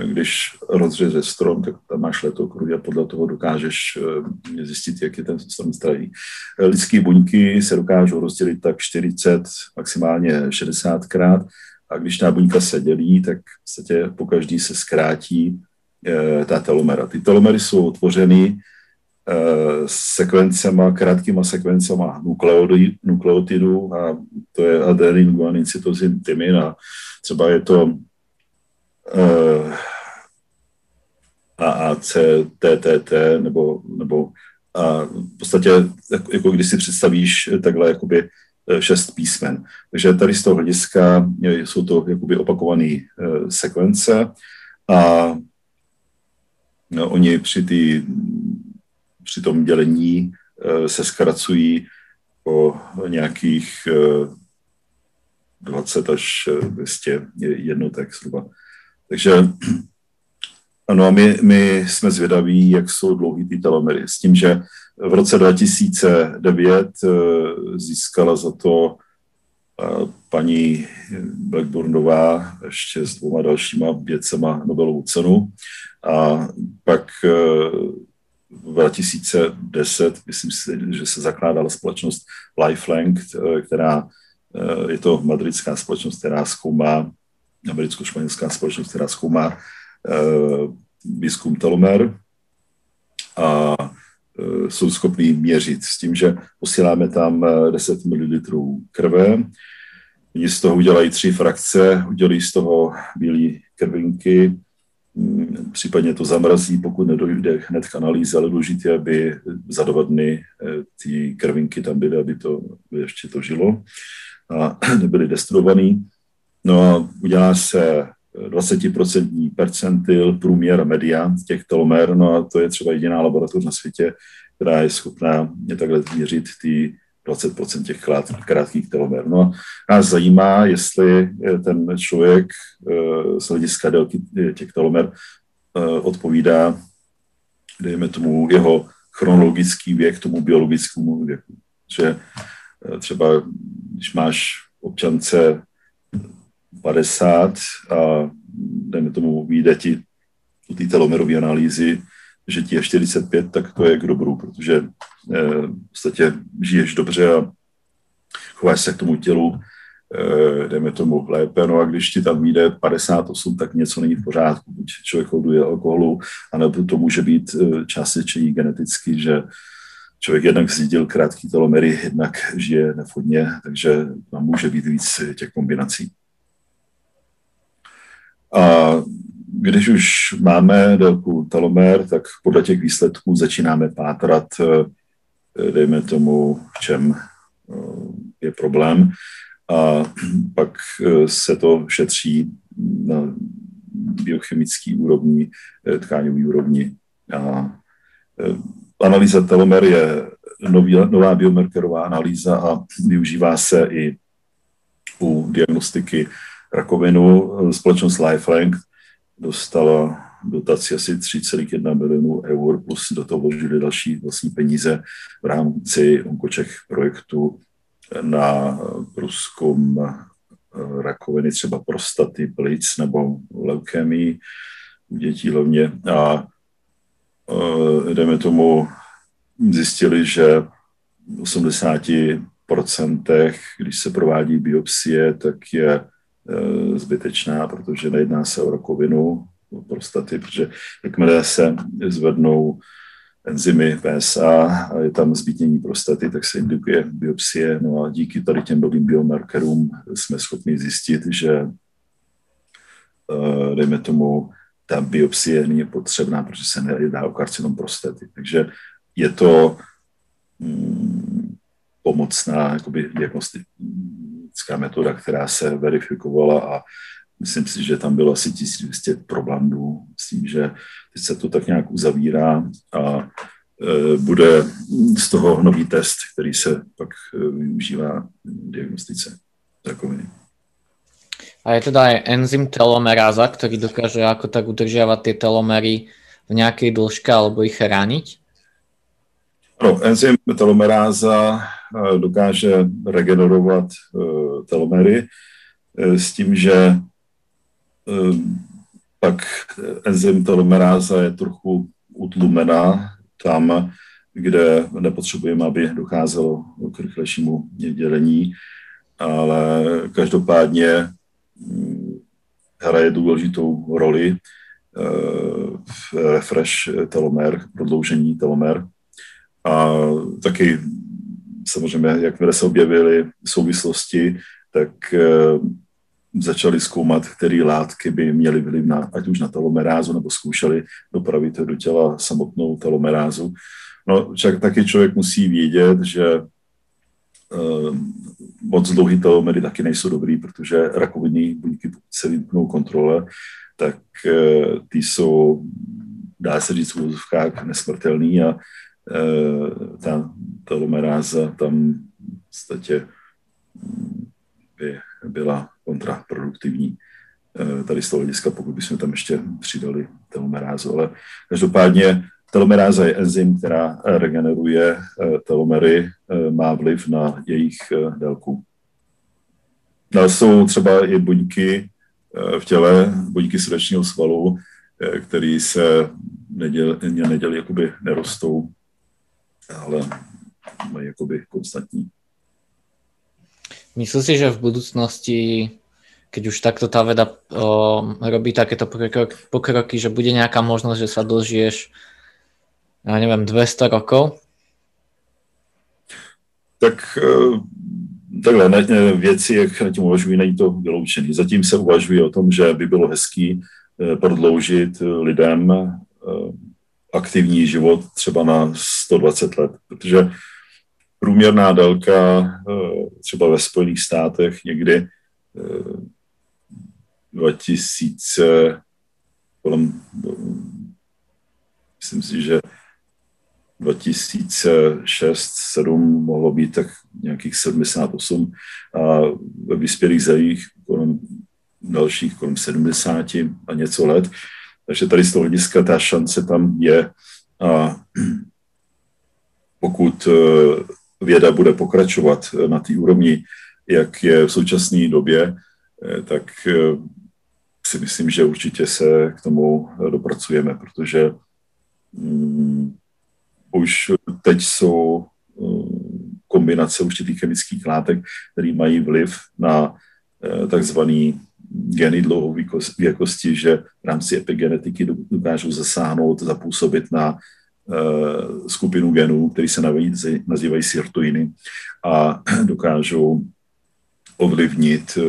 když rozřeze strom, tak tam máš letokruh a podle toho dokážeš eh, zjistit, jak je ten strom starý. Eh, lidské buňky se dokážou rozdělit tak 40, maximálně 60 krát a když ta buňka se dělí, tak v podstatě po každý se zkrátí ta telomera. Ty telomery jsou tvořeny sekvencema, krátkýma sekvencema nukleotidů a to je adenin, guanin, cytozin, tymin a třeba je to AAC, TTT, nebo, nebo a v podstatě, jako když si představíš takhle jakoby eh, šest písmen. Takže tady z toho hlediska jsou to jakoby opakované uh, sekvence a no, oni při, tý, při tom dělení uh, se zkracují o nějakých uh, 20 až 200 jednotek zhruba. Takže ano, a my, my jsme zvědaví, jak jsou dlouhý ty telomery. S tím, že v roce 2009 eh, získala za to eh, paní Blackburnová ještě s dvouma dalšíma vědcema Nobelovu cenu. A pak eh, v 2010, myslím si, že se zakládala společnost Lifelang, která je to madridská společnost, která zkoumá americko-španělská společnost, která zkoumá uh, výzkum telomer a uh, jsou schopní měřit s tím, že posíláme tam 10 ml krve, Oni z toho udělají tři frakce, udělají z toho bílé krvinky, mm, případně to zamrazí, pokud nedojde hned k analýze, ale důležité, aby za dva dny eh, ty krvinky tam byly, aby to aby ještě to žilo a nebyly destruovaný. No udělá se 20% percentil průměr media těch telomer, no a to je třeba jediná laboratoř na světě, která je schopná takhle měřit ty 20% těch krátkých telomer. No a nás zajímá, jestli ten člověk eh, z hlediska délky těch telomer eh, odpovídá, dejme tomu, jeho chronologický věk tomu biologickému věku. Že eh, třeba, když máš občance 50 a dejme tomu vyjde ti u té telomerové analýzy, že ti je 45, tak to je k dobru, protože eh, v podstatě žiješ dobře a chováš se k tomu tělu, eh, dejme tomu lépe, no a když ti tam vyjde 58, tak něco není v pořádku, buď člověk hoduje alkoholu, anebo to může být eh, částečně geneticky, že člověk jednak zdědil krátký telomery, jednak žije nevhodně, takže tam může být víc těch kombinací. A když už máme délku telomer, tak podle těch výsledků začínáme pátrat, eh, dejme tomu, v čem eh, je problém. A pak eh, se to šetří na biochemické úrovni, tkáňové úrovni. A analýza telomer je nový, nová biomarkerová analýza a využívá se i u diagnostiky rakovinu. Společnost Lifelink dostala dotaci asi 3,1 milionů eur, plus do toho vložili další vlastní peníze v rámci Onkočech projektu na průzkum rakoviny, třeba prostaty, plic nebo leukemii u dětí hlavně. A jdeme tomu, zjistili, že v 80% když se provádí biopsie, tak je zbytečná, protože nejedná se o rakovinu prostaty, protože jakmile se zvednou enzymy PSA a je tam zbytnění prostaty, tak se indukuje biopsie. No a díky tady těm novým biomarkerům jsme schopni zjistit, že e, dejme tomu, ta biopsie není potřebná, protože se nejedná o karcinom prostaty. Takže je to mm, pomocná jakoby, diagnostická metoda, která se verifikovala a myslím si, že tam bylo asi 1200 problémů. Myslím, že teď se to tak nějak uzavírá a e, bude z toho nový test, který se pak e, využívá v diagnostice rakoviny. A je teda aj enzym telomeráza, ktorý dokáže ako tak udržiavať tie telomery v nejakej dĺžke alebo ich chrániť? No, enzym telomeráza dokáže regenerovat uh, telomery uh, s tím, že pak enzym telomeráza je trochu utlumená tam, kde nepotřebujeme, aby docházelo k rychlejšímu dělení, ale každopádně hm, hraje důležitou roli v refresh telomer, prodloužení telomer. A taky samozřejmě, jakmile se objevily souvislosti, tak eh, začali zkoumat, které látky by měly vliv na, ať už na telomerázu, nebo zkoušeli dopravit do těla samotnou telomerázu. No, však taky člověk musí vědět, že uh, moc dlouhý telomery taky nejsou dobrý, protože rakovinní buňky, se vymknou kontrole, tak uh, ty jsou, dá se říct v nesmrtelný a Eh, ta telomeráza tam v podstatě mm, by byla kontraproduktivní eh, tady z toho hlediska, pokud bychom tam ještě přidali telomerázu. Ale každopádně telomeráza je enzym, která regeneruje eh, telomery, má vliv na jejich délku. Dále jsou třeba i buňky v těle, buňky srdečního svalu, které se neděli, neděli jakoby nerostou ale mají jakoby konstantní. Myslím si, že v budoucnosti, keď už takto tá veda o, robí takéto pokroky, že bude nějaká možnost, že sa dožiješ, já nevím, 200 rokov? Tak e, takhle, ne, věci, jak na tím uvažují, není to vyloučený. Zatím se uvažuje o tom, že by bylo hezký e, prodloužit lidem e, aktivní život třeba na 120 let, protože průměrná délka eh, třeba ve Spojených státech někdy 2000 eh, kolem, myslím si, že 2006-2007 mohlo být tak nějakých 78 a ve vyspělých zemích kolem dalších kolem 70 a něco let. Takže tady z toho hlediska ta šance tam je. A pokud e, věda bude pokračovat na té úrovni, jak je v současné době, e, tak si myslím, že určitě se k tomu dopracujeme, protože um, už teď jsou kombinace určitých chemických látek, které mají vliv na takzvaný geny dlouhověkosti, že v rámci epigenetiky dokážou zasáhnout, zapůsobit na uh, skupinu genů, které se nazývají sirtuiny a dokážou ovlivnit uh,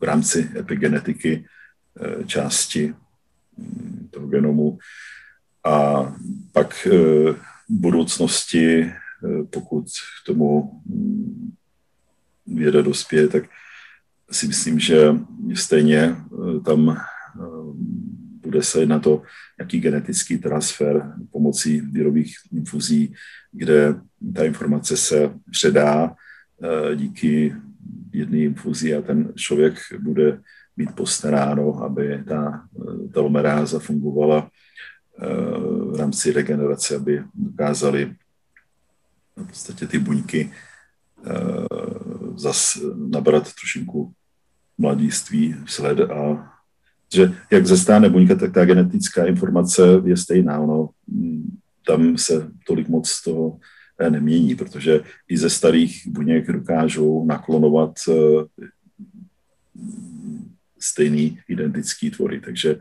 v rámci epigenetiky uh, části um, toho genomu. A pak v budoucnosti, pokud k tomu um, věda dospěje, tak si myslím, že stejně eh, tam eh, bude se jednat o nějaký genetický transfer pomocí výrobých infuzí, kde ta informace se předá díky jedné infuzi a ten člověk bude mít postaráno, aby ta telomeráza fungovala v rámci regenerace, aby dokázali v podstatě ty buňky zas nabrat trošinku mladiství sled a že jak zestane buňka, tak ta genetická informace je stejná. Ono, tam se tolik moc toho eh, nemění, protože i ze starých buněk dokážou naklonovat eh, stejný identický tvory. Takže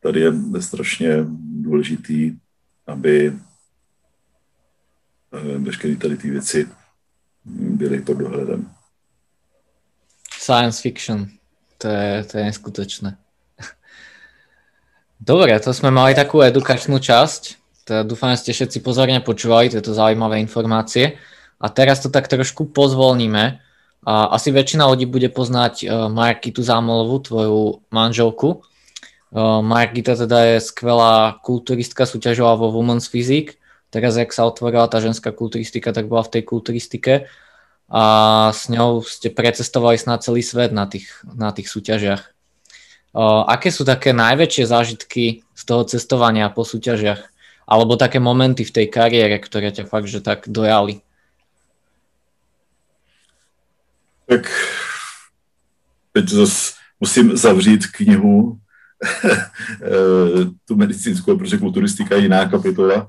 tady je strašně důležitý, aby eh, veškeré tady ty věci byly pod dohledem. Science fiction. To je, to je neskutečné. Dobre, to sme mali takú edukačnú časť. Teda dúfam, že ste všetci pozorne počúvali tieto zaujímavé informácie. A teraz to tak trošku pozvolníme. A asi väčšina ľudí bude poznať uh, Markitu Zámolovú, tvoju manželku. Uh, Markita teda je skvelá kulturistka, súťažová vo Women's Physique. Teraz, jak sa otvorila tá ženská kulturistika, tak bola v tej kulturistike a s ňou ste precestovali snad celý svet na tých, na tých súťažiach. Uh, aké sú také najväčšie zážitky z toho cestovania po súťažiach? Alebo také momenty v tej kariére, ktoré ťa fakt, že tak dojali? Tak teď zase musím zavřít knihu, tu medicínskou, protože kulturistika je jiná kapitola.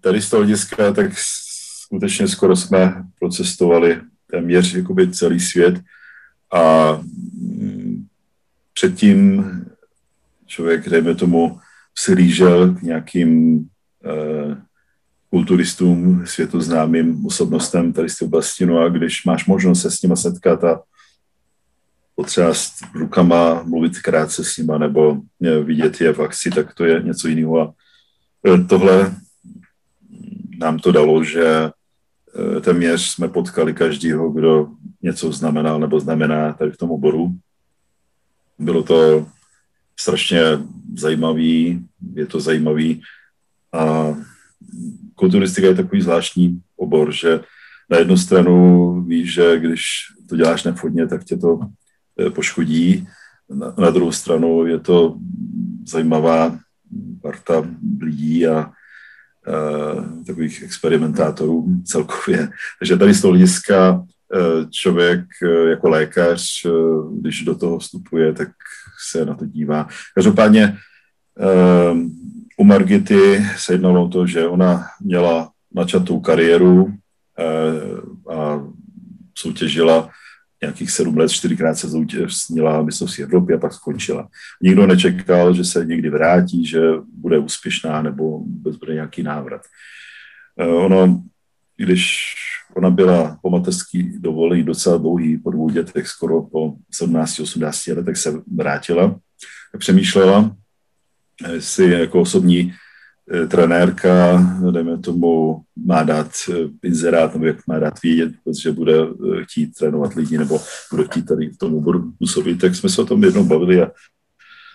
Tady z toho hlediska, tak skutečně skoro jsme procestovali téměř jakoby celý svět a mm, předtím člověk, dejme tomu, slížel k nějakým eh, kulturistům, světoznámým osobnostem tady z té oblasti, no a když máš možnost se s nima setkat a potřást rukama, mluvit krátce s nima nebo eh, vidět je v akci, tak to je něco jiného. A eh, tohle nám to dalo, že téměř jsme potkali každýho, kdo něco znamenal nebo znamená tady v tom oboru. Bylo to strašně zajímavý, je to zajímavý a kulturistika je takový zvláštní obor, že na jednu stranu víš, že když to děláš nevhodně, tak tě to eh, poškodí. Na, na druhou stranu je to zajímavá parta lidí a Eh, takových experimentátorů celkově. Takže tady z toho hlediska eh, člověk eh, jako lékař, když do toho vstupuje, tak se na to dívá. Každopádně u Margity se jednalo o to, že ona měla načatou kariéru a soutěžila nějakých sedm let, čtyřikrát se zúčastnila mistrovství Evropy a pak skončila. Nikdo nečekal, že se někdy vrátí, že bude úspěšná nebo vůbec bude nějaký návrat. Eh, ono, když ona byla po mateřský dovolení docela dlouhý, po dvou dětech, skoro po 17-18 letech se vrátila, přemýšlela, jestli jako osobní Eh, trenérka, dejme tomu, má dát eh, inzerát, nebo jak má dát vědět, že bude eh, chtít trénovat lidi, nebo bude chtít tady v tom oboru působit, tak jsme se o tom jednou bavili a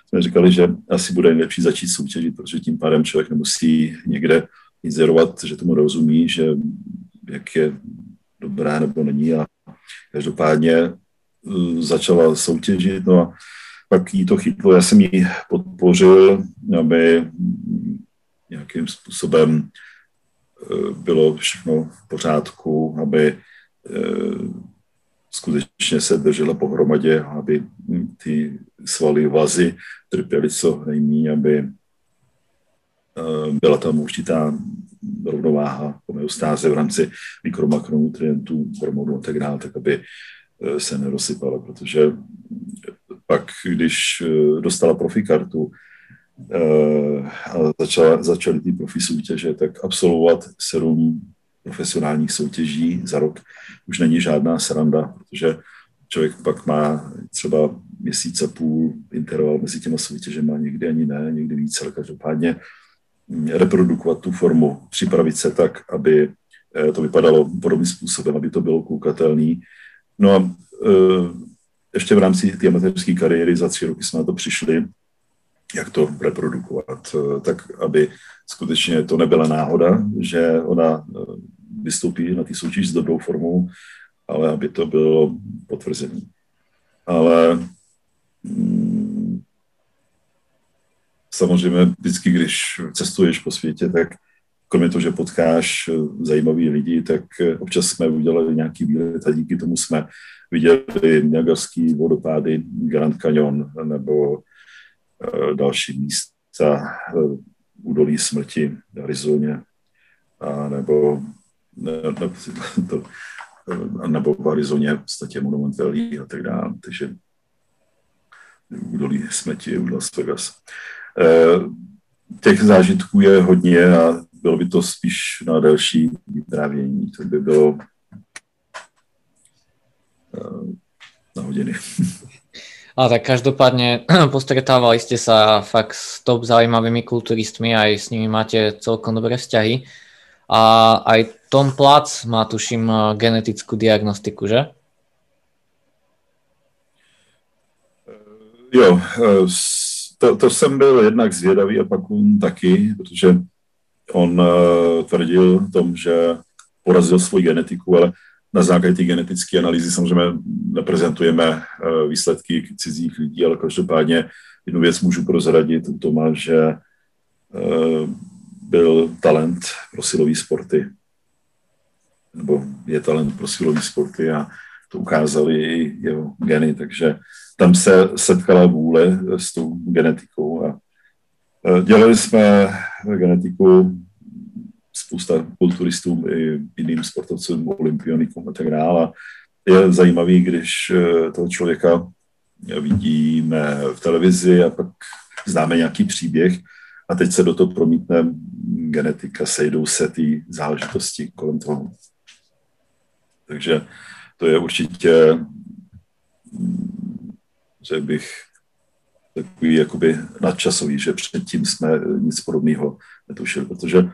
jsme říkali, že asi bude nejlepší začít soutěžit, protože tím pádem člověk nemusí někde inzerovat, že tomu rozumí, že jak je dobrá nebo není. A každopádně začala soutěžit, no a pak jí to chytlo, já jsem jí podpořil, aby nějakým způsobem eh, bylo všechno v pořádku, aby eh, skutečně se držela pohromadě, aby ty svaly vazy trpěly co nejméně, aby eh, byla tam určitá rovnováha homeostáze v rámci mikromakronutrientů, hormonů a tak dále, tak aby se nerosypala, protože pak, když dostala profikartu, a začala, začaly ty profi soutěže, tak absolvovat sedm profesionálních soutěží za rok už není žádná sranda, protože člověk pak má třeba měsíc a půl interval mezi těma soutěžemi, někdy ani ne, někdy více, ale každopádně mm, reprodukovat tu formu, připravit se tak, aby eh, to vypadalo podobným způsobem, aby to bylo koukatelný. No a eh, ještě v rámci té amatérské kariéry za tři roky jsme na to přišli, jak to reprodukovat, tak aby skutečně to nebyla náhoda, že ona vystoupí na té soutěži s dobrou formou, ale aby to bylo potvrzené. Ale mm, samozřejmě vždycky, když cestuješ po světě, tak kromě toho, že potkáš zajímavý lidi, tak občas jsme udělali nějaký výlet a díky tomu jsme viděli Niagarský vodopády, Grand Canyon nebo další místa uh, údolí smrti v Arizoně, a nebo, ne, ne, to, nebo v Arizoně v podstatě Monument Valley a tak dále. Takže údolí smrti u Las Vegas. Těch zážitků je hodně a bylo by to spíš na další vyprávění. To by bylo na hodiny. Ale tak každopádne postretávali ste sa fakt s top zaujímavými kulturistmi, aj s nimi máte celkom dobré vzťahy. A aj Tom Plac má, tuším, genetickú diagnostiku, že? Jo, to, to jsem byl jednak zvědavý a pak taky, protože on uh, tvrdil tom, že porazil svoji genetiku, ale na základě té genetické analýzy samozřejmě neprezentujeme eh, výsledky cizích lidí, ale každopádně jednu věc můžu prozradit u Toma, že eh, byl talent pro silové sporty, nebo je talent pro silové sporty a to ukázali i jeho geny, takže tam se setkala vůle s tou genetikou a eh, dělali jsme genetiku spousta kulturistům i jiným sportovcům, olympionikům a tak dále. Je zajímavý, když eh, toho člověka vidíme v televizi a pak známe nějaký příběh a teď se do toho promítne genetika, sejdou se ty záležitosti kolem toho. Takže to je určitě, že bych, takový jakoby nadčasový, že předtím jsme nic podobného netušili, protože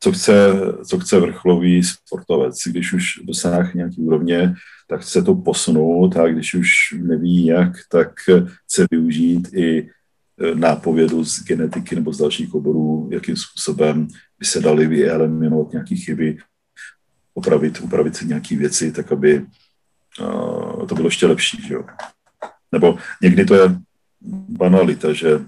co chce, co chce vrcholový sportovec. Když už dosáhne nějaký úrovně, tak chce to posunout a když už neví jak, tak chce využít i e, nápovědu z genetiky nebo z dalších oborů, jakým způsobem by se dali vyeliminovat nějaké chyby, opravit, upravit si nějaké věci, tak aby uh, to bylo ještě lepší. Že jo? Nebo někdy to je banalita, že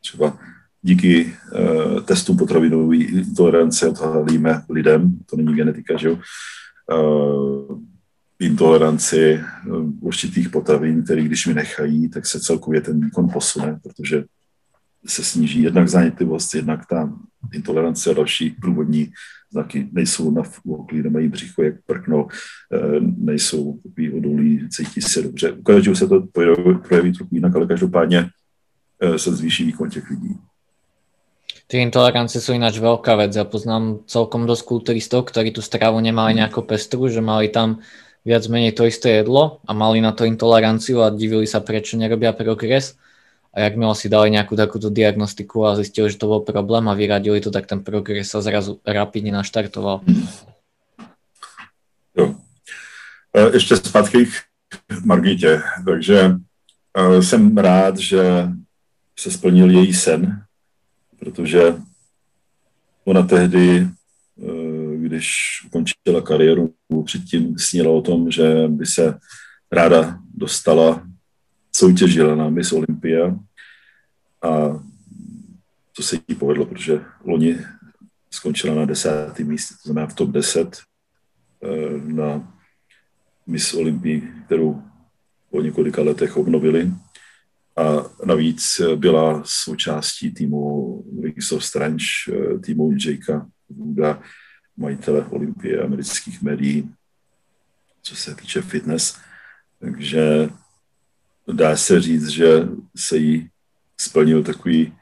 třeba díky uh, testům potravinové intolerance odhalíme lidem, to není genetika, že jo, uh, intoleranci uh, určitých potravin, které když mi nechají, tak se celkově ten výkon posune, protože se sníží jednak zánětlivost, jednak ta intolerance a další průvodní znaky nejsou na okolí, nemají břicho, jak prkno, nejsou takový odolí, cítí se dobře. Ukážu se to projeví trochu jinak, ale každopádně se zvýší výkon těch lidí. Tie intolerancie sú ináč veľká vec. Ja poznám celkom dosť kulturistov, ktorí tú stravu nemali nejako pestru, že mali tam viac menej to isté jedlo a mali na to intoleranciu a divili sa, prečo nerobia progres. A jakmile si dali nejakú takúto diagnostiku a zistili, že to bol problém a vyradili to, tak ten progres sa zrazu rapidne naštartoval. Jo. E, ještě zpátky k Margitě. Takže e, jsem rád, že se splnil její sen, protože ona tehdy, eh, když ukončila kariéru, předtím sněla o tom, že by se ráda dostala, soutěžila na Miss Olympia. A to se jí povedlo, protože loni skončila na desátém místě, to znamená v top 10 eh, na Miss Olympii, kterou po několika letech obnovili a navíc byla součástí týmu Wings of Strange, týmu Jakea Wooda, majitele Olympie amerických médií, co se týče fitness. Takže dá se říct, že se jí splnil takový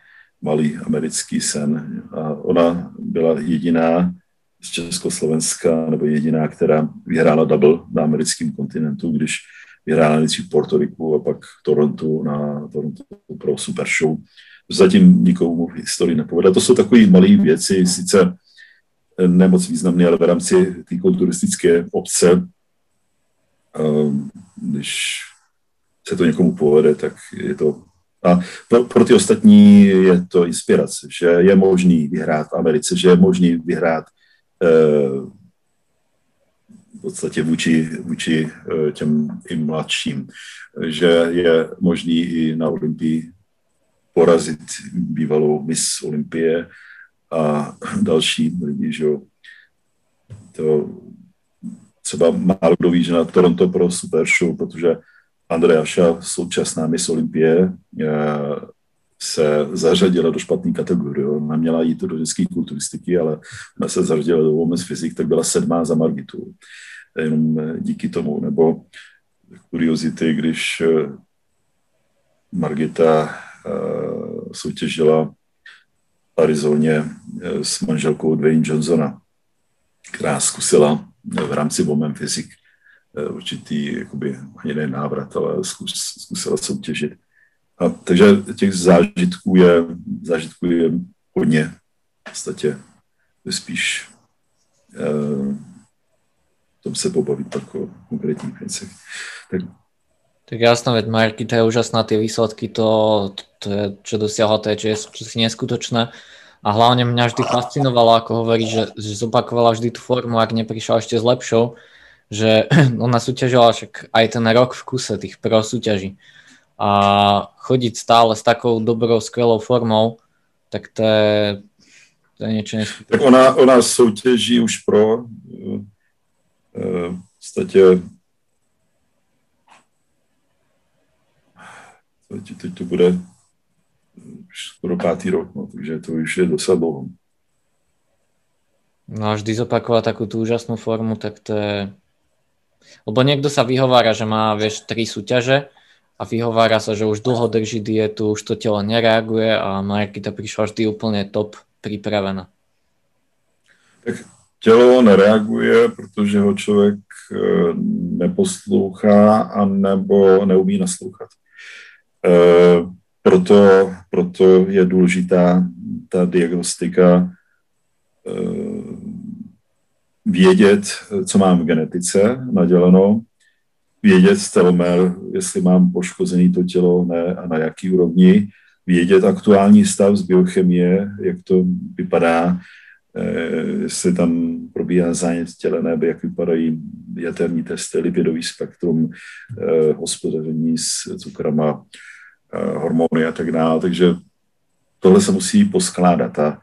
malý americký sen. A ona byla jediná z Československa, nebo jediná, která vyhrála double na americkém kontinentu, když vyhrála nejdřív Porto Riku a pak Toronto na Toronto pro Super Show. Zatím nikomu v historii nepovedla. To jsou takové malé věci, sice nemoc významné, ale v rámci té kulturistické obce, ehm, když se to někomu povede, tak je to A pro, pro ty ostatní je to inspirace, že je možný vyhrát v Americe, že je možný vyhrát eh, v podstatě vůči, vůči eh, těm i mladším, že je možný i na Olympii porazit bývalou Miss Olympie a další lidi, že. To třeba málo kdo ví, že na Toronto pro Super Show, protože Andreaša, současná Miss Olympie, eh, se zařadila do špatné kategorie. Ona měla jít do dětské kulturistiky, ale ona se zařadila do women's fyzik, tak byla sedmá za Margitu. Jenom eh, díky tomu. Nebo kuriozity, když eh, Margita soutěžila v Arizoně s manželkou Dwayne Johnsona, která zkusila v rámci Women Physics Eh, určitý jakoby, ani ne návrat, ale zkus, zkusila soutěžit. A, takže těch zážitků je, zážitků je hodně. V podstatě spíš eh, tom se pobavit pak o konkrétních věcech. Tak, tak jasné, veď Marky, to je úžasná, tie výsledky, to, to, je, čo dosiahla, to je čo je, čo si neskutočné. A hlavne mňa vždy fascinovalo, ako hovorí, že, že zopakovala vždy tú formu, ak neprišla ešte s lepšou že ona súťažila však aj ten rok v kuse tých pro súťaží. A chodiť stále s takou dobrou, skvelou formou, tak to je, to je niečo neskutočné. Tak ona, ona soutěží už pro uh, v podstatě teď, teď to bude už skoro pátý rok, no, takže to už je docela dlouho. No a vždy zopakovať takú tú úžasnú formu, tak to je, lebo niekto sa vyhovára, že má, vieš, tri súťaže a vyhovára sa, že už dlho drží dietu, už to telo nereaguje a Markita prišla vždy úplne top pripravená. Tak tělo nereaguje, protože ho člověk eh, neposlouchá a nebo neumí naslouchat. E, proto, proto je důležitá ta diagnostika e, vědět, co mám v genetice naděleno, vědět z telomer, jestli mám poškozený to tělo ne, a na jaký úrovni, vědět aktuální stav z biochemie, jak to vypadá, eh, jestli tam probíhá zánět těle, nebo jak vypadají jaterní testy, lipidový spektrum, eh, hospodaření s cukrama, eh, hormony a tak dále. Takže tohle se musí poskládat a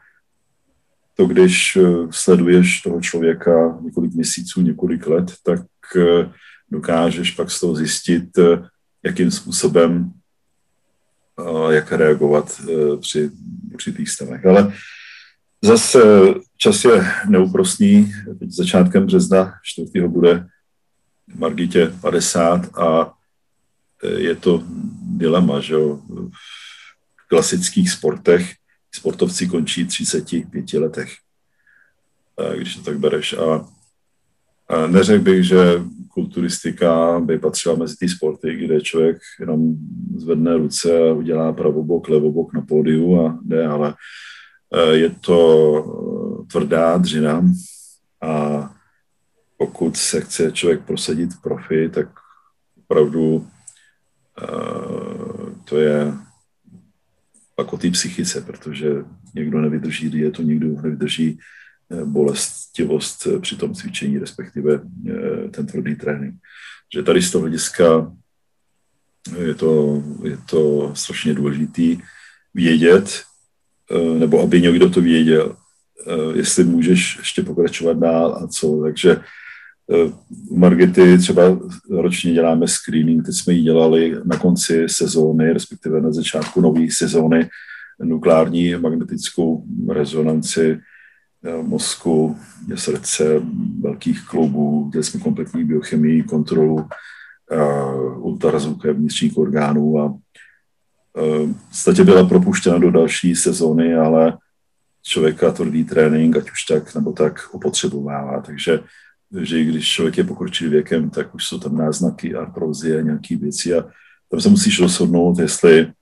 to, když sleduješ toho člověka několik měsíců, několik let, tak dokážeš pak z toho zjistit, eh, jakým způsobem, jak reagovat při určitých stavech. Ale zase čas je neúprostný. Teď začátkem března 4. bude Margitě 50 a je to dilema, že jo? v klasických sportech sportovci končí 35 letech, když to tak bereš. A neřekl bych, že kulturistika by patřila mezi ty sporty, kde člověk jenom zvedne ruce a udělá pravobok, levobok na pódiu a jde, ale e, je to tvrdá dřina a pokud se chce člověk prosadit profi, tak opravdu e, to je pak o té psychice, protože někdo nevydrží dietu, někdo nevydrží bolestivost eh, při tom cvičení, respektive eh, ten tvrdý trénink. Že tady z toho hlediska je to, je to strašně důležitý vědět, nebo aby někdo to věděl, jestli můžeš ještě pokračovat dál a co. Takže Margety třeba ročně děláme screening, teď jsme ji dělali na konci sezóny, respektive na začátku nové sezóny, nukleární magnetickou rezonanci eh, mozku, srdce, velkých kloubů, dělali jsme kompletní biochemii, kontrolu uh, ultrazvuké vnitřních orgánů a uh, v byla propuštěna do další sezóny, ale člověka tvrdý trénink, ať už tak nebo tak, opotřebovává. Takže že když člověk je pokročilý věkem, tak už jsou tam náznaky artrozie a nějaké věci a tam se musíš rozhodnout, jestli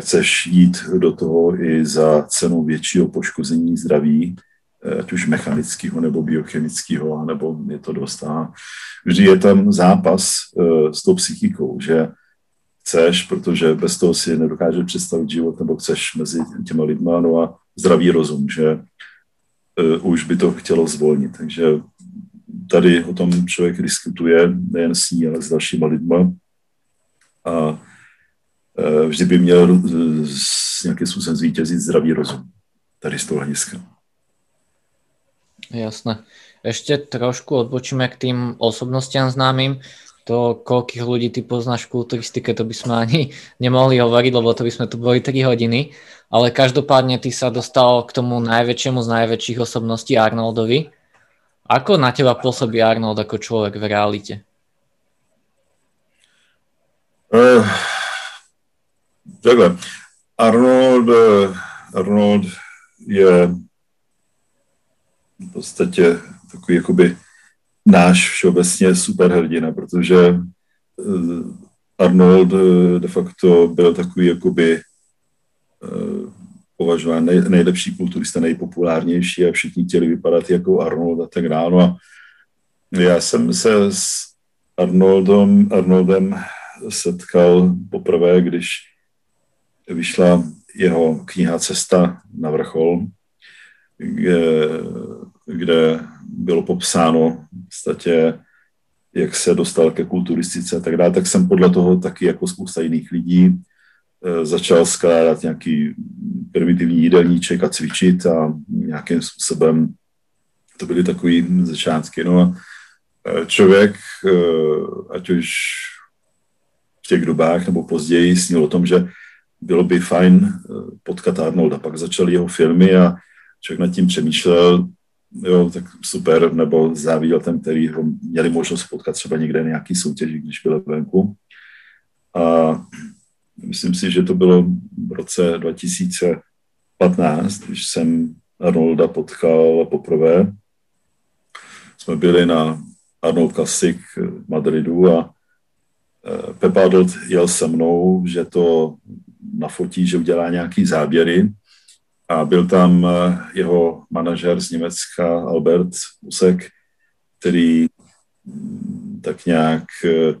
chceš jít do toho i za cenu většího poškození zdraví, eh, ať už mechanického nebo biochemického, nebo je to dost. A vždy je tam zápas eh, s tou psychikou, že chceš, protože bez toho si nedokáže představit život, nebo chceš mezi těma lidma, no a zdravý rozum, že už by to chtělo zvolnit. Takže tady o tom člověk diskutuje nejen s ní, ale s dalšíma lidma. A vždy by měl s nějakým způsobem zvítězit zdravý rozum. Tady z toho hlediska. Jasné. Ešte trošku odbočíme k tým osobnostiam známym to, koľkých ľudí ty poznáš v kulturistike, to by sme ani nemohli hovoriť, lebo to by sme tu boli 3 hodiny. Ale každopádne ty sa dostal k tomu najväčšiemu z najväčších osobností Arnoldovi. Ako na teba pôsobí Arnold ako človek v realite? Uh, takhle. Arnold, uh, Arnold je v podstatě takový jakoby náš všeobecně superhrdina, protože eh, Arnold eh, de facto byl takový jakoby eh, považován nej, nejlepší kulturista, nejpopulárnější a všichni chtěli vypadat jako Arnold a tak dále. No já jsem se s Arnoldem, Arnoldem setkal poprvé, když vyšla jeho kniha Cesta na vrchol, kde, kde bylo popsáno v podstatě, jak se dostal ke kulturistice a tak dále, tak jsem podle toho taky jako spousta jiných lidí eh, začal skládat nějaký primitivní jídelníček a cvičit a nějakým způsobem to byly takový začátky. No a eh, člověk, eh, ať už v těch dobách nebo později, snil o tom, že bylo by fajn potkat Arnolda. Pak začaly jeho filmy a člověk nad tím přemýšlel, jo, tak super, nebo záviděl ten, který ho měli možnost potkat třeba někde na nějaký soutěži, když byl venku. A myslím si, že to bylo v roce 2015, když jsem Arnolda potkal poprvé. Jsme byli na Arnold Classic v Madridu a e, Pep Adult jel se mnou, že to nafotí, že udělá nějaký záběry a byl tam eh, jeho manažer z Německa Albert Usek, který mm, tak nějak eh,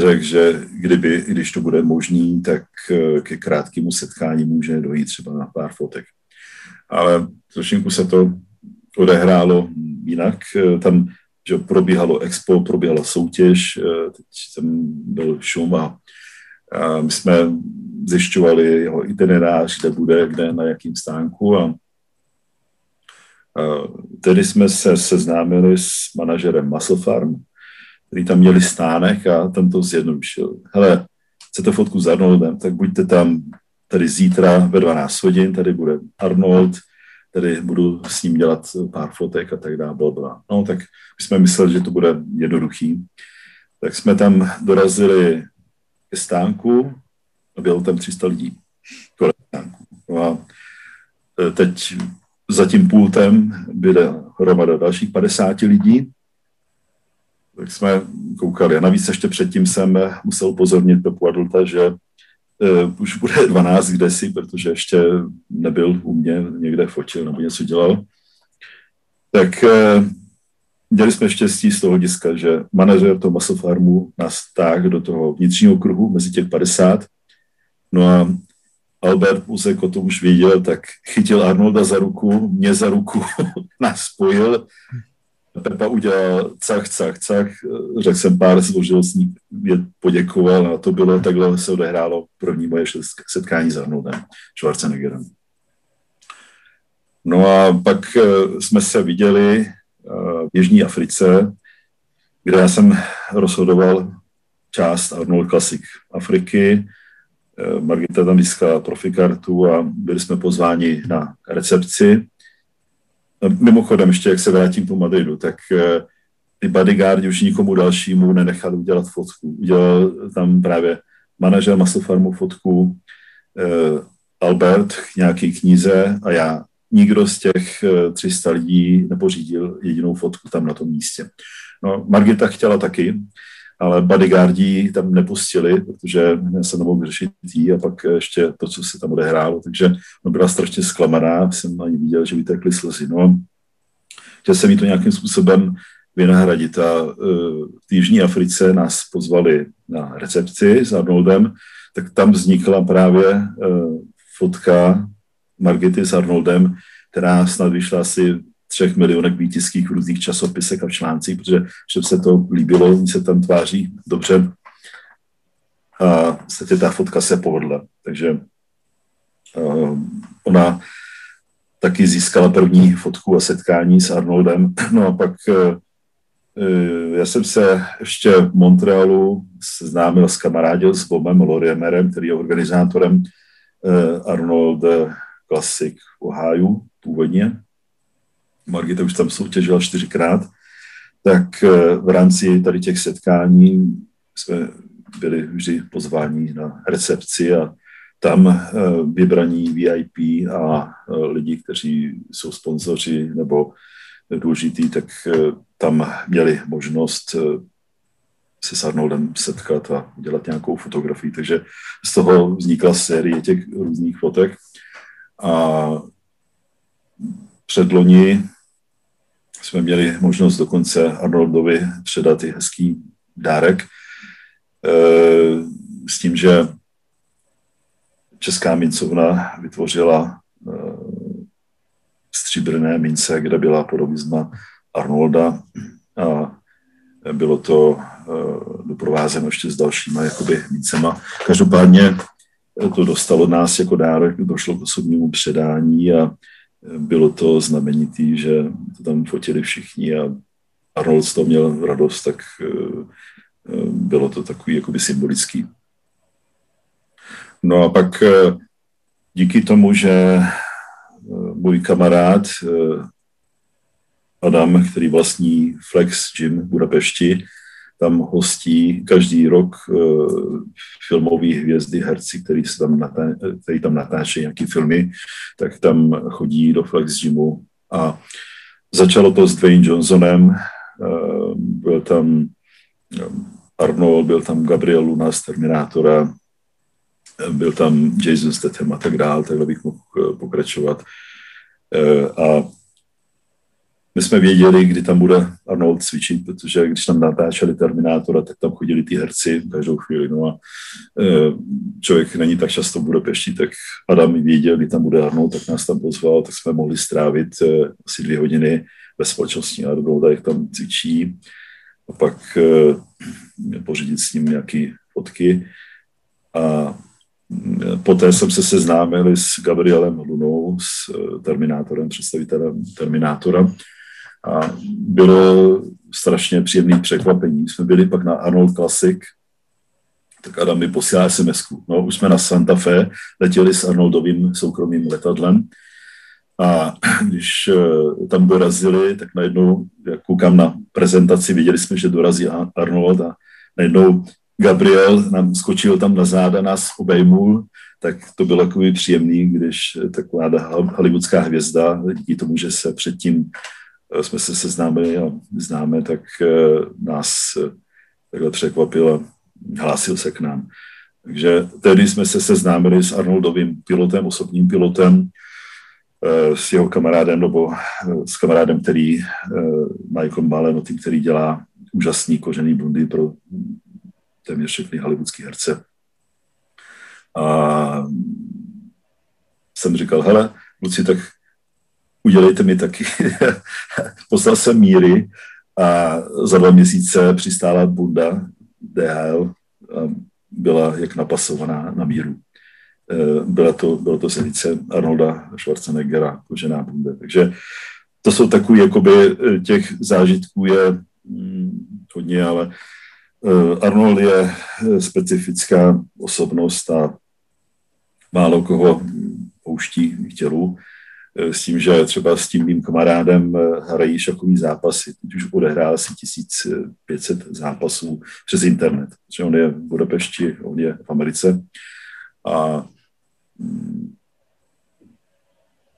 řekl, že kdyby, když to bude možný, tak eh, ke krátkému setkání může dojít třeba na pár fotek. Ale trošinku se to odehrálo jinak. Tam že probíhalo expo, probíhala soutěž, teď tam byl šum a, my jsme zjišťovali jeho itinerář, kde bude, kde, na jakým stánku a, tedy jsme se seznámili s manažerem Muscle Farm, který tam měli stánek a ten to zjednodušil. Hele, chcete fotku s Arnoldem, tak buďte tam tady zítra ve 12 hodin, tady bude Arnold, tady budu s ním dělat pár fotek a tak dále, bla, No, tak my jsme mysleli, že to bude jednoduchý. Tak jsme tam dorazili ke stánku, a bylo tam 300 lidí No a e, teď za tím pultem byla hromada dalších 50 lidí, tak jsme koukali. A navíc ještě předtím jsem musel upozornit Pepu Adulta, že uh, už bude 12 kdesi, protože ještě nebyl u mě, někde fotil nebo něco dělal. Tak uh, měli jsme štěstí z toho diska, že manažer toho Farmu nás táhl do toho vnitřního kruhu mezi těch 50 No a Albert Pusek o tom už věděl, tak chytil Arnolda za ruku, mě za ruku, nás spojil. Pepa udělal cach, cach, cach, řekl jsem pár složilostní, mě poděkoval a to bylo, takhle se odehrálo první moje setkání s Arnoldem Schwarzeneggerem. No a pak eh, jsme se viděli v Jižní Africe, kde já jsem rozhodoval část Arnold Classic Afriky, Eh, Margita tam získala profikartu a byli jsme pozváni na recepci. Mimochodem, ještě jak se vrátím po Madridu, tak eh, ty bodyguardi už nikomu dalšímu nenechali udělat fotku. Udělal tam právě manažer Maslofarmu fotku, eh, Albert nějaký knize a já. Nikdo z těch 300 lidí nepořídil jedinou fotku tam na tom místě. No, Margita chtěla taky, ale bodyguardi tam nepustili, protože se nemohl řešit jí a pak ještě to, co se tam odehrálo, takže ona byla strašně zklamaná, jsem ani viděl, že vytekly slzy. No, chtěl jsem jí to nějakým způsobem vynahradit. A v Jižní Africe nás pozvali na recepci s Arnoldem, tak tam vznikla právě fotka Margity s Arnoldem, která snad vyšla asi třech milionech výtiských v různých časopisech a v článcích, protože všem se to líbilo, oni se tam tváří dobře. A vlastně ta fotka se povedla. Takže uh, ona taky získala první fotku a setkání s Arnoldem. No a pak uh, já jsem se ještě v Montrealu seznámil s kamarádil s Bobem Loriemerem, který je organizátorem Arnold Classic v Ohio původně. Margita už tam soutěžila čtyřikrát, tak eh, v rámci tady těch setkání jsme byli vždy pozváni na recepci a tam eh, vybraní VIP a eh, lidi, kteří jsou sponzoři nebo důležitý, tak tam měli možnost se s Arnoldem setkat a udělat nějakou fotografii. Takže z toho vznikla série těch různých fotek. A předloni jsme měli možnost dokonce Arnoldovi předat i hezký dárek eh, s tím, že Česká mincovna vytvořila eh, stříbrné mince, kde byla podobizna Arnolda a bylo to eh, doprovázeno ještě s dalšíma jakoby mincema. Každopádně to dostalo nás jako dárek, došlo k osobnímu předání a bylo to znamenitý, že to tam fotili všichni a Arnold z toho měl radost, tak eh, bylo to takový jakoby symbolický. No a pak díky tomu, že můj kamarád Adam, který vlastní Flex Gym v Budapešti, tam hostí každý rok uh, filmové hvězdy, herci, který, se tam natá, který tam natáčejí nějaké filmy, tak tam chodí do Flex Gymu a začalo to s Dwayne Johnsonem, uh, byl tam Arnold, byl tam Gabriel Luna z Terminátora, byl tam Jason Statham a tak dále, takhle bych mohl pokračovat. A my jsme věděli, kdy tam bude Arnold cvičit, protože když tam natáčeli Terminátora, tak tam chodili ty herci každou chvíli. No a e, člověk není tak často v Budapešti, tak Adam věděl, kdy tam bude Arnold, tak nás tam pozval, tak jsme mohli strávit e, asi dvě hodiny ve společnosti Arnolda, jak tam cvičí a pak e, pořídit s ním nějaké fotky. A Poté jsem se seznámil s Gabrielem Lunou, s Terminátorem, představitelem Terminátora a bylo strašně příjemné překvapení. Jsme byli pak na Arnold Classic, tak Adam mi posílá sms No, už jsme na Santa Fe, letěli s Arnoldovým soukromým letadlem. A když eh, tam dorazili, tak najednou, jak koukám na prezentaci, viděli jsme, že dorazí Arnold a najednou Gabriel nám skočil tam na záda, nás obejmul, tak to bylo takový příjemný, když taková hollywoodská hvězda, díky tomu, že se předtím jsme se seznámili a známe, tak eh, nás eh, takhle překvapil a hlásil se k nám. Takže tehdy jsme se seznámili s Arnoldovým pilotem, osobním pilotem, s jeho kamarádem, nebo s kamarádem, který Michael Malenoty, který dělá úžasný kožený bundy pro téměř všechny hollywoodský herce. A jsem říkal, hele, Luci, tak udělejte mi taky. Poslal jsem míry a za dva měsíce přistála bunda DHL byla jak napasovaná na míru. E, byla to, bylo to senice Arnolda Schwarzeneggera, kožená bunda. Takže to jsou takové, jakoby e, těch zážitků je hm, hodně, ale e, Arnold je specifická osobnost a málo koho pouští k tělu. Eh, s tím, že třeba s tím mým kamarádem eh, hrají šakový zápasy. Teď už odehrál asi 1500 zápasů přes internet. Že on je v Budapešti, on je v Americe. A mm,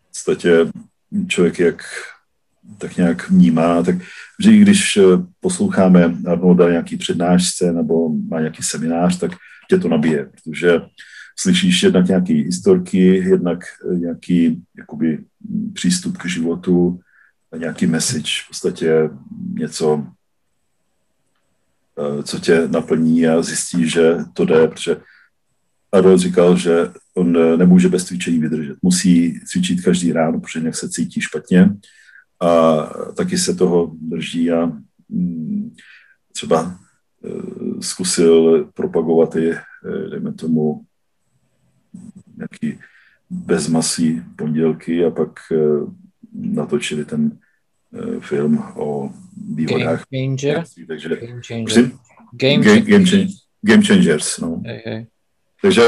v podstatě člověk jak tak nějak vnímá, tak vždy, když eh, posloucháme Arnolda nějaký přednášce nebo má nějaký seminář, tak tě to nabije, protože slyšíš jednak nějaký historky, jednak nějaký jakoby, přístup k životu nějaký message, v podstatě něco, co tě naplní a zjistí, že to jde, protože Adolf říkal, že on nemůže bez cvičení vydržet. Musí cvičit každý ráno, protože nějak se cítí špatně a taky se toho drží a mm, třeba zkusil propagovat i, dejme tomu, nějaký bezmasí pondělky a pak e, natočili ten film o výhodách. Game Changer? Takže, game Changer. Game, game, game, game Changers. No. Hey, hey. Takže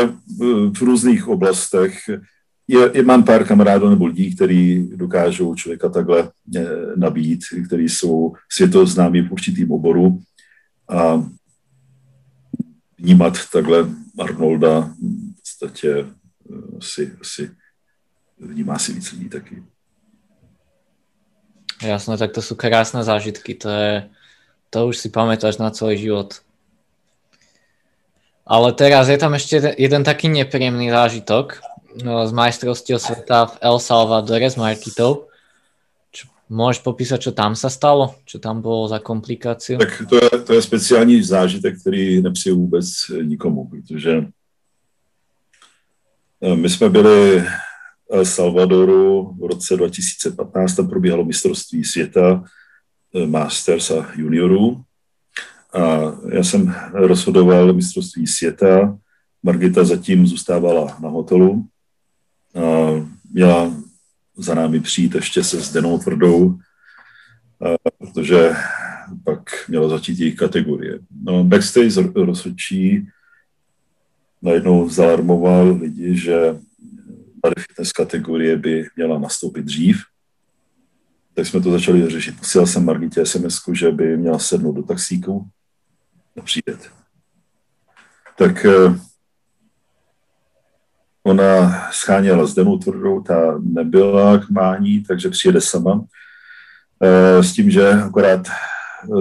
v různých oblastech je, je, mám pár kamarádů nebo lidí, kteří dokážou člověka takhle eh, nabít, kteří jsou světoznámí v určitým oboru a vnímat takhle Arnolda podstatě eh, si, si vnímá si víc lidí taky. Jasné, tak to jsou krásné zážitky, to je, to už si pamätáš na celý život. Ale teraz je tam ešte jeden taký nepríjemný zážitok no, z majstrovstiev sveta v El Salvadore s Markitou. Čo, môžeš popísať, čo tam sa stalo? Čo tam bylo za komplikáciu? Tak to je, to je speciální zážitek, který nepřeju vůbec nikomu, protože my jsme byli El Salvadoru v roce 2015, tam probíhalo mistrovství světa eh, Masters a juniorů a já jsem rozhodoval mistrovství světa, Margita zatím zůstávala na hotelu. A měla za námi přijít ještě se Zdenou Tvrdou, protože pak měla začít její kategorie. No, backstage rozhodčí najednou zalarmoval lidi, že tady fitness kategorie by měla nastoupit dřív. Tak jsme to začali řešit. Posílal jsem Margitě sms že by měla sednout do taxíku přijet. Tak eh, ona scháněla Zdenu tvrdou, ta nebyla k mání, takže přijede sama. Eh, s tím, že akorát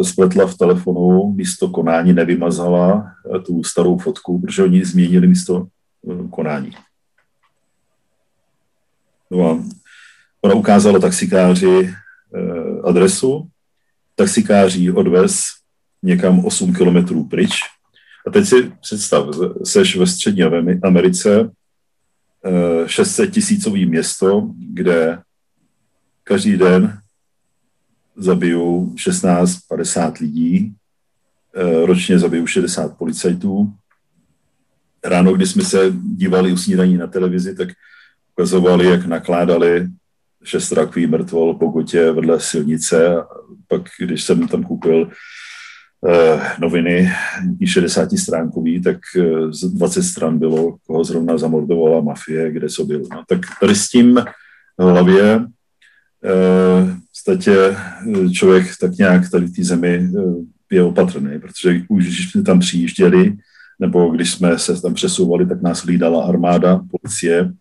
spletla v telefonu, místo konání nevymazala tu starou fotku, protože oni změnili místo konání. No a ona ukázala taxikáři adresu, taxikáři odvez někam 8 kilometrů pryč. A teď si představ, seš ve střední Americe, 600 eh, tisícový město, kde každý den zabijou 16-50 lidí, eh, ročně zabijou 60 policajtů. Ráno, když jsme se dívali u snídaní na televizi, tak ukazovali, jak nakládali šest rakví mrtvol po gotě vedle silnice. Pak, když jsem tam koupil Eh, noviny, i 60 stránkový, tak eh, z 20 stran bylo, koho zrovna zamordovala mafie, kde co bylo. No, tak tady s tím hlavě eh, podstatě člověk tak nějak tady v té zemi je opatrný, protože už když jsme tam přijížděli, nebo když jsme se tam přesouvali, tak nás hlídala armáda, policie,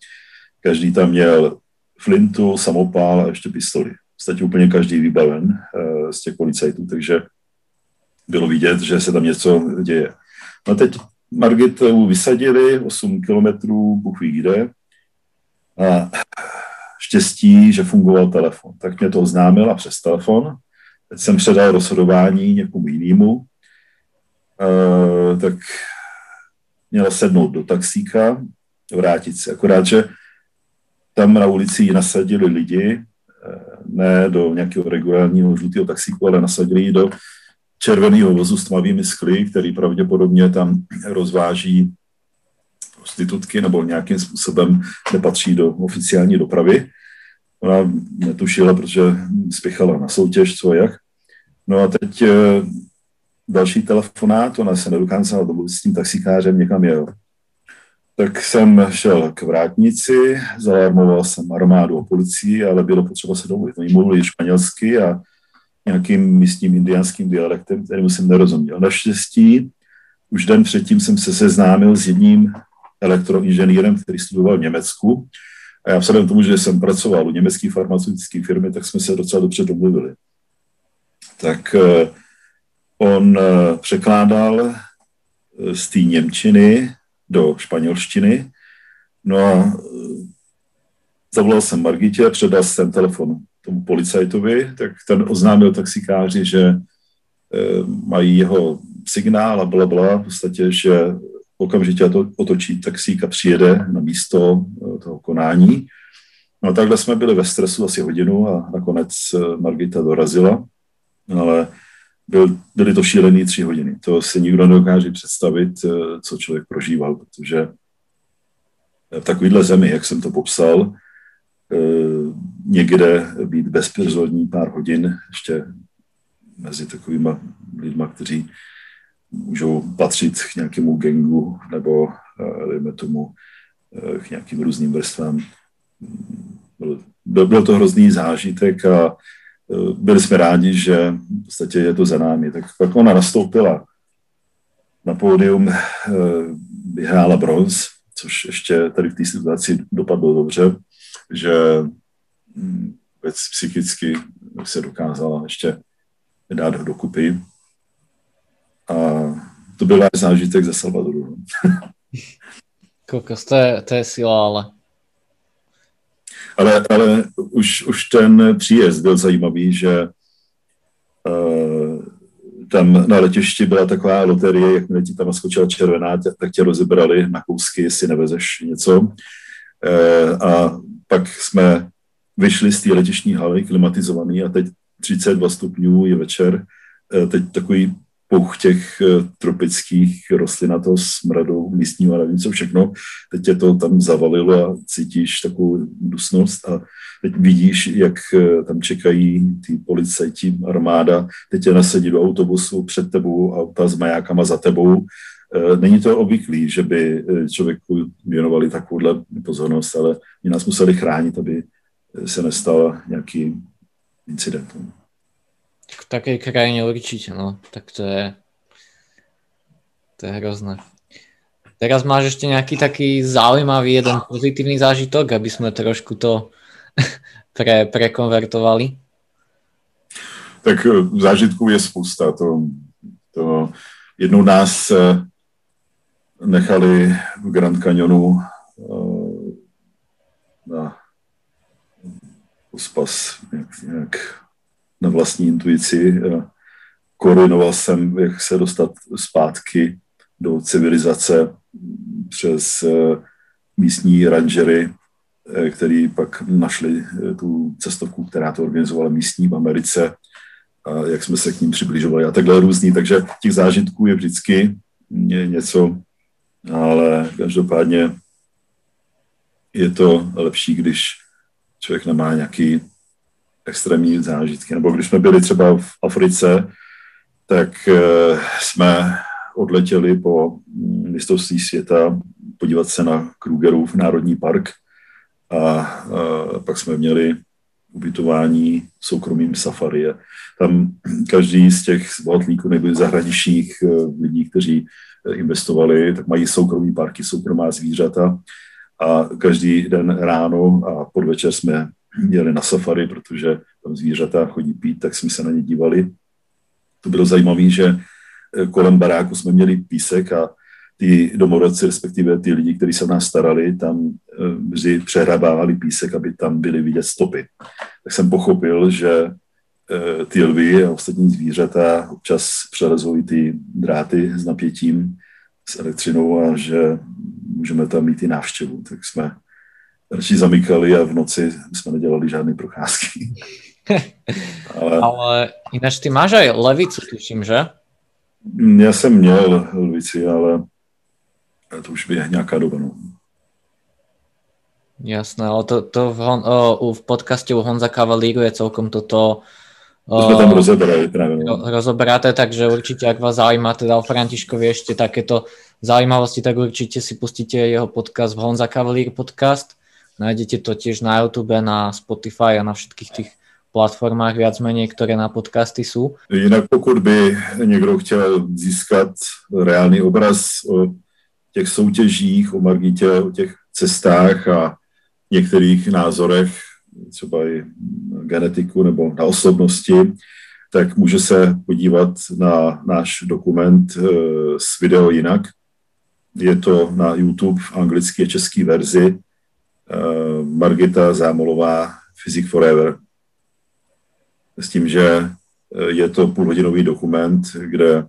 každý tam měl flintu, samopál a ještě pistoli. V podstatě úplně každý vybaven z těch policajtů, takže bylo vidět, že se tam něco děje. No teď Margitu vysadili 8 kilometrů, Bůh ví kde, a štěstí, že fungoval telefon. Tak mě to oznámila přes telefon. Teď jsem předal rozhodování někomu jinému. Uh, tak měla sednout do taxíka, vrátit se. Akorát, že tam na ulici ji nasadili lidi, e, ne do nějakého regulárního žlutého taxíku, ale nasadili ji do červeného vozu s tmavými skly, který pravděpodobně tam rozváží prostitutky nebo nějakým způsobem nepatří do oficiální dopravy. Ona netušila, protože spěchala na soutěž, co jak. No a teď eh, další telefonát, ona se nedokázala domluvit s tím taxikářem, někam jel. Tak jsem šel k vrátnici, zalarmoval jsem armádu a policii, ale bylo potřeba se domluvit. Oni mluvili španělsky a nějakým místním indiánským dialektem, kterým jsem nerozuměl. Naštěstí už den předtím jsem se seznámil s jedním elektroinženýrem, který studoval v Německu. A já vzhledem tomu, že jsem pracoval u německé farmaceutické firmy, tak jsme se docela dobře domluvili. Tak eh, on eh, překládal eh, z té Němčiny do španělštiny. No a zavolal jsem Margitě, předal jsem telefon tomu policajtovi, tak ten oznámil taxikáři, že mají jeho signál a bla, bla, v podstatě, že okamžitě to otočí taxík a přijede na místo toho konání. No takhle jsme byli ve stresu asi hodinu a nakonec Margita dorazila, ale byl, byly to šílené tři hodiny. To si nikdo nedokáže představit, co člověk prožíval, protože v takovéhle zemi, jak jsem to popsal, eh, někde být bezprizorní pár hodin, ještě mezi takovými lidmi, kteří můžou patřit k nějakému gengu nebo, eh, dejme tomu, eh, k nějakým různým vrstvám. Byl, byl to hrozný zážitek a byli jsme rádi, že v podstatě je to za námi. Tak pak ona nastoupila na pódium, vyhrála bronz, což ještě tady v té situaci dopadlo dobře, že hm, věc psychicky se dokázala ještě dát dokupy. A to byl náš zážitek ze Salvadoru. Kokos, to je, to je sila, ale... Ale, ale už, už ten příjezd byl zajímavý, že uh, tam na letišti byla taková loterie, jakmile ti tam naskočila červená, tak tě rozebrali na kousky, jestli nevezeš něco. E, a pak jsme vyšli z té letišní haly, klimatizovaný, a teď 32 stupňů je večer, e, teď takový pouch těch eh, tropických rostlin a toho smradu místního a nevím co všechno. Teď tě to tam zavalilo a cítíš takovou dusnost a teď vidíš, jak eh, tam čekají ty policajti, armáda, teď tě nasadí do autobusu před tebou, auta s majákama za tebou. Eh, není to obvyklý, že by člověku věnovali takovouhle pozornost, ale oni nás museli chránit, aby se nestal nějaký incident. V takej krajine určite, no. Tak to je, to je hrozné. Teraz máš ešte nejaký taký zaujímavý jeden pozitívny zážitok, aby sme trošku to pre, prekonvertovali? Tak eh, zážitků je spousta. To, to jednou nás eh, nechali v Grand Canyonu eh, na uspas nějak, nějak na vlastní intuici. Koordinoval jsem, jak se dostat zpátky do civilizace přes eh, místní rangery, eh, který pak našli eh, tu cestovku, která to organizovala místní v Americe, a jak jsme se k ním přibližovali a takhle různý. Takže těch zážitků je vždycky něco, ale každopádně je to lepší, když člověk nemá nějaký extrémní zážitky. Nebo když jsme byli třeba v Africe, tak eh, jsme odletěli po mistrovství světa podívat se na Krugerův národní park a, a pak jsme měli ubytování soukromým safari. Tam každý z těch bohatlíků nebo zahraničních eh, lidí, kteří eh, investovali, tak mají soukromý parky, soukromá zvířata a každý den ráno a podvečer jsme jeli na safari, protože tam zvířata chodí pít, tak jsme se na ně dívali. To bylo zajímavé, že eh, kolem baráku jsme měli písek a ty domorodci, respektive ty lidi, kteří se o nás starali, tam eh, vždy přehrabávali písek, aby tam byly vidět stopy. Tak jsem pochopil, že eh, ty lvy a ostatní zvířata občas přelezují ty dráty s napětím, s elektřinou a že můžeme tam mít i návštěvu. Tak jsme radši zamykali a v noci jsme nedělali žádné procházky. ale... ale jinak ty máš aj levicu, tuším, že? Já jsem měl levici, ale to už je nějaká doba. No. Jasné, ale to, to v, hon, o, v podcaste u Honza Cavalíru je celkom toto to sme tam rozoberali práve. No. Rozoberaté, takže určite, ak vás zaujíma teda o Františkovi ešte takéto zaujímavosti, tak určite si pustíte jeho podcast v Honza Cavalier podcast. Nájdete to tiež na YouTube, na Spotify a na všetkých tých platformách viac menej, které na podcasty jsou. Jinak pokud by někdo chtěl získat reálný obraz o těch soutěžích, o Margitě, o těch cestách a některých názorech, třeba i genetiku nebo na osobnosti, tak může se podívat na náš dokument eh, s video jinak. Je to na YouTube v anglické a české verzi Eh, Margita Zámolová, Physic Forever. s tím, že je to půlhodinový dokument, kde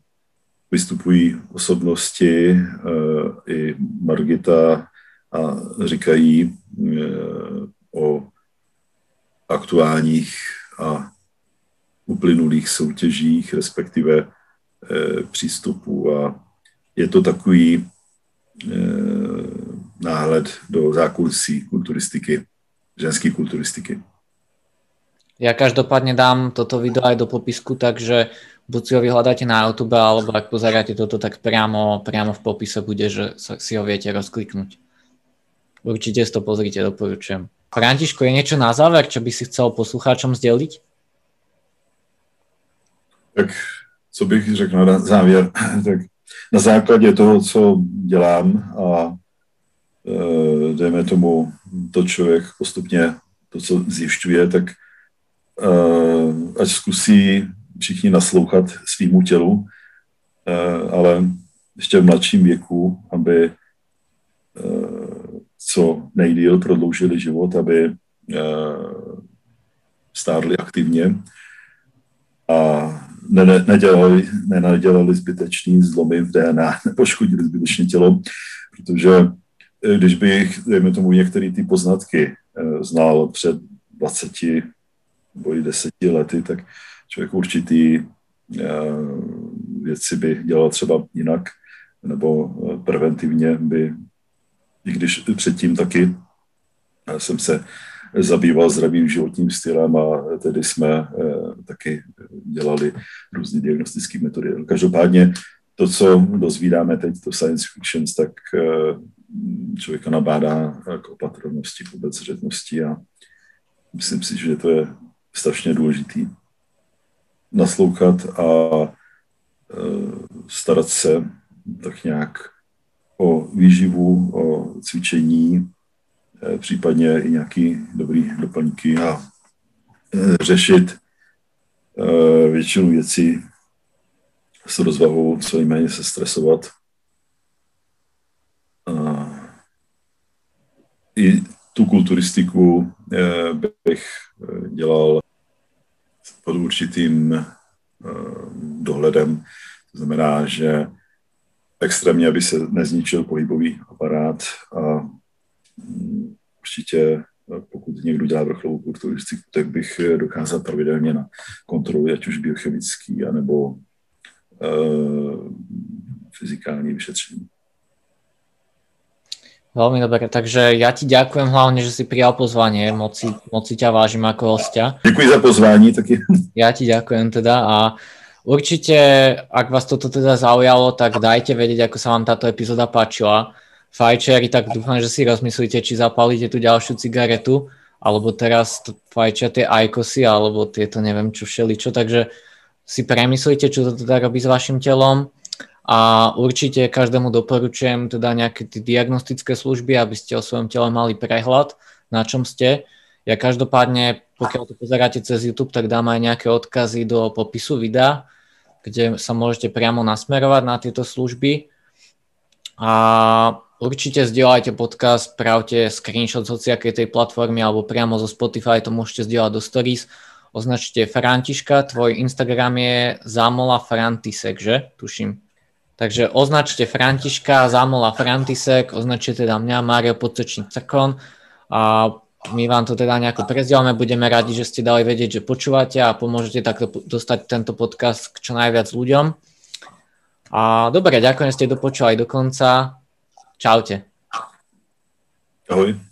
vystupují osobnosti, i Margita a říkají o aktuálních a uplynulých soutěžích, respektive přístupů. A je to takový náhled do zákulisí kulturistiky, ženské kulturistiky. Ja každopádne dám toto video aj do popisku, takže buď si ho vyhľadáte na YouTube, alebo ak pozeráte toto, tak priamo, priamo v popise bude, že si ho viete rozkliknúť. Určite si to pozrite, doporučujem. Františko, je niečo na záver, čo by si chcel poslucháčom sdělit? Tak co bych řekl na závěr, tak na základě toho, co dělám a dejme tomu, to člověk postupně to, co zjišťuje, tak e, ať zkusí všichni naslouchat svýmu tělu, e, ale ještě v mladším věku, aby co nejdíl prodloužili život, aby stárli aktivně a ne, ne, nedělali, ne, nedělali zbytečný zlomy v DNA, nepoškodili zbytečně tělo, protože eh, když bych, dejme tomu, některé ty poznatky eh, znal před 20 nebo i 10 lety, tak člověk určitý eh, věci by dělal třeba jinak, nebo preventivně by, i když předtím taky jsem se zabýval zdravým životním stylem a tedy jsme eh, taky dělali různé diagnostické metody. Každopádně to, co dozvídáme teď, to science fiction, tak eh, člověka nabádá k opatrnosti, k obezřetnosti a myslím si, že to je strašně důležitý naslouchat a eh, starat se tak nějak o výživu, o cvičení, Eh, případně i nějaký dobrý doplňky a eh, řešit většinu věcí s rozvahou, co nejméně se stresovat. A I tu kulturistiku bych dělal pod určitým dohledem. To znamená, že extrémně, aby se nezničil pohybový aparát a určitě pokud někdo dělá vrcholovou kulturistiku, tak bych dokázal pravidelně na kontrolu, ať už biochemický, anebo uh, fyzikální vyšetření. Veľmi dobre, takže ja ti ďakujem hlavne, že si prijal pozvanie, moc si, moc si ťa vážim ako hostia. Děkuji za pozvání taky. Ja ti ďakujem teda a určite, ak vás toto teda zaujalo, tak dajte vedieť, ako sa vám táto epizóda páčila fajčiari, tak dúfam, že si rozmyslíte, či zapálite tú ďalšiu cigaretu, alebo teraz fajčia tie ajkosy, alebo tieto neviem čo všeličo, takže si premyslíte, čo to teda robí s vašim telom a určite každému doporučujem teda nejaké tie diagnostické služby, aby ste o svojom tele mali prehľad, na čom ste. Ja každopádne, pokiaľ to pozeráte cez YouTube, tak dám aj nejaké odkazy do popisu videa, kde sa môžete priamo nasmerovať na tieto služby. A Určite zdieľajte podcast, pravte screenshot z hociakej tej platformy alebo priamo zo Spotify to môžete zdieľať do stories. Označte Františka, tvoj Instagram je Zamola Frantisek, že? Tuším. Takže označte Františka, Zamola Frantisek, označte teda mňa, Mário Podsočník Cekon a my vám to teda nejako prezdielame, budeme radi, že ste dali vedieť, že počúvate a pomôžete takto dostať tento podcast k čo najviac ľuďom. A dobre, ďakujem, že ste dopočúvali do konca. Čaute. Ahoj.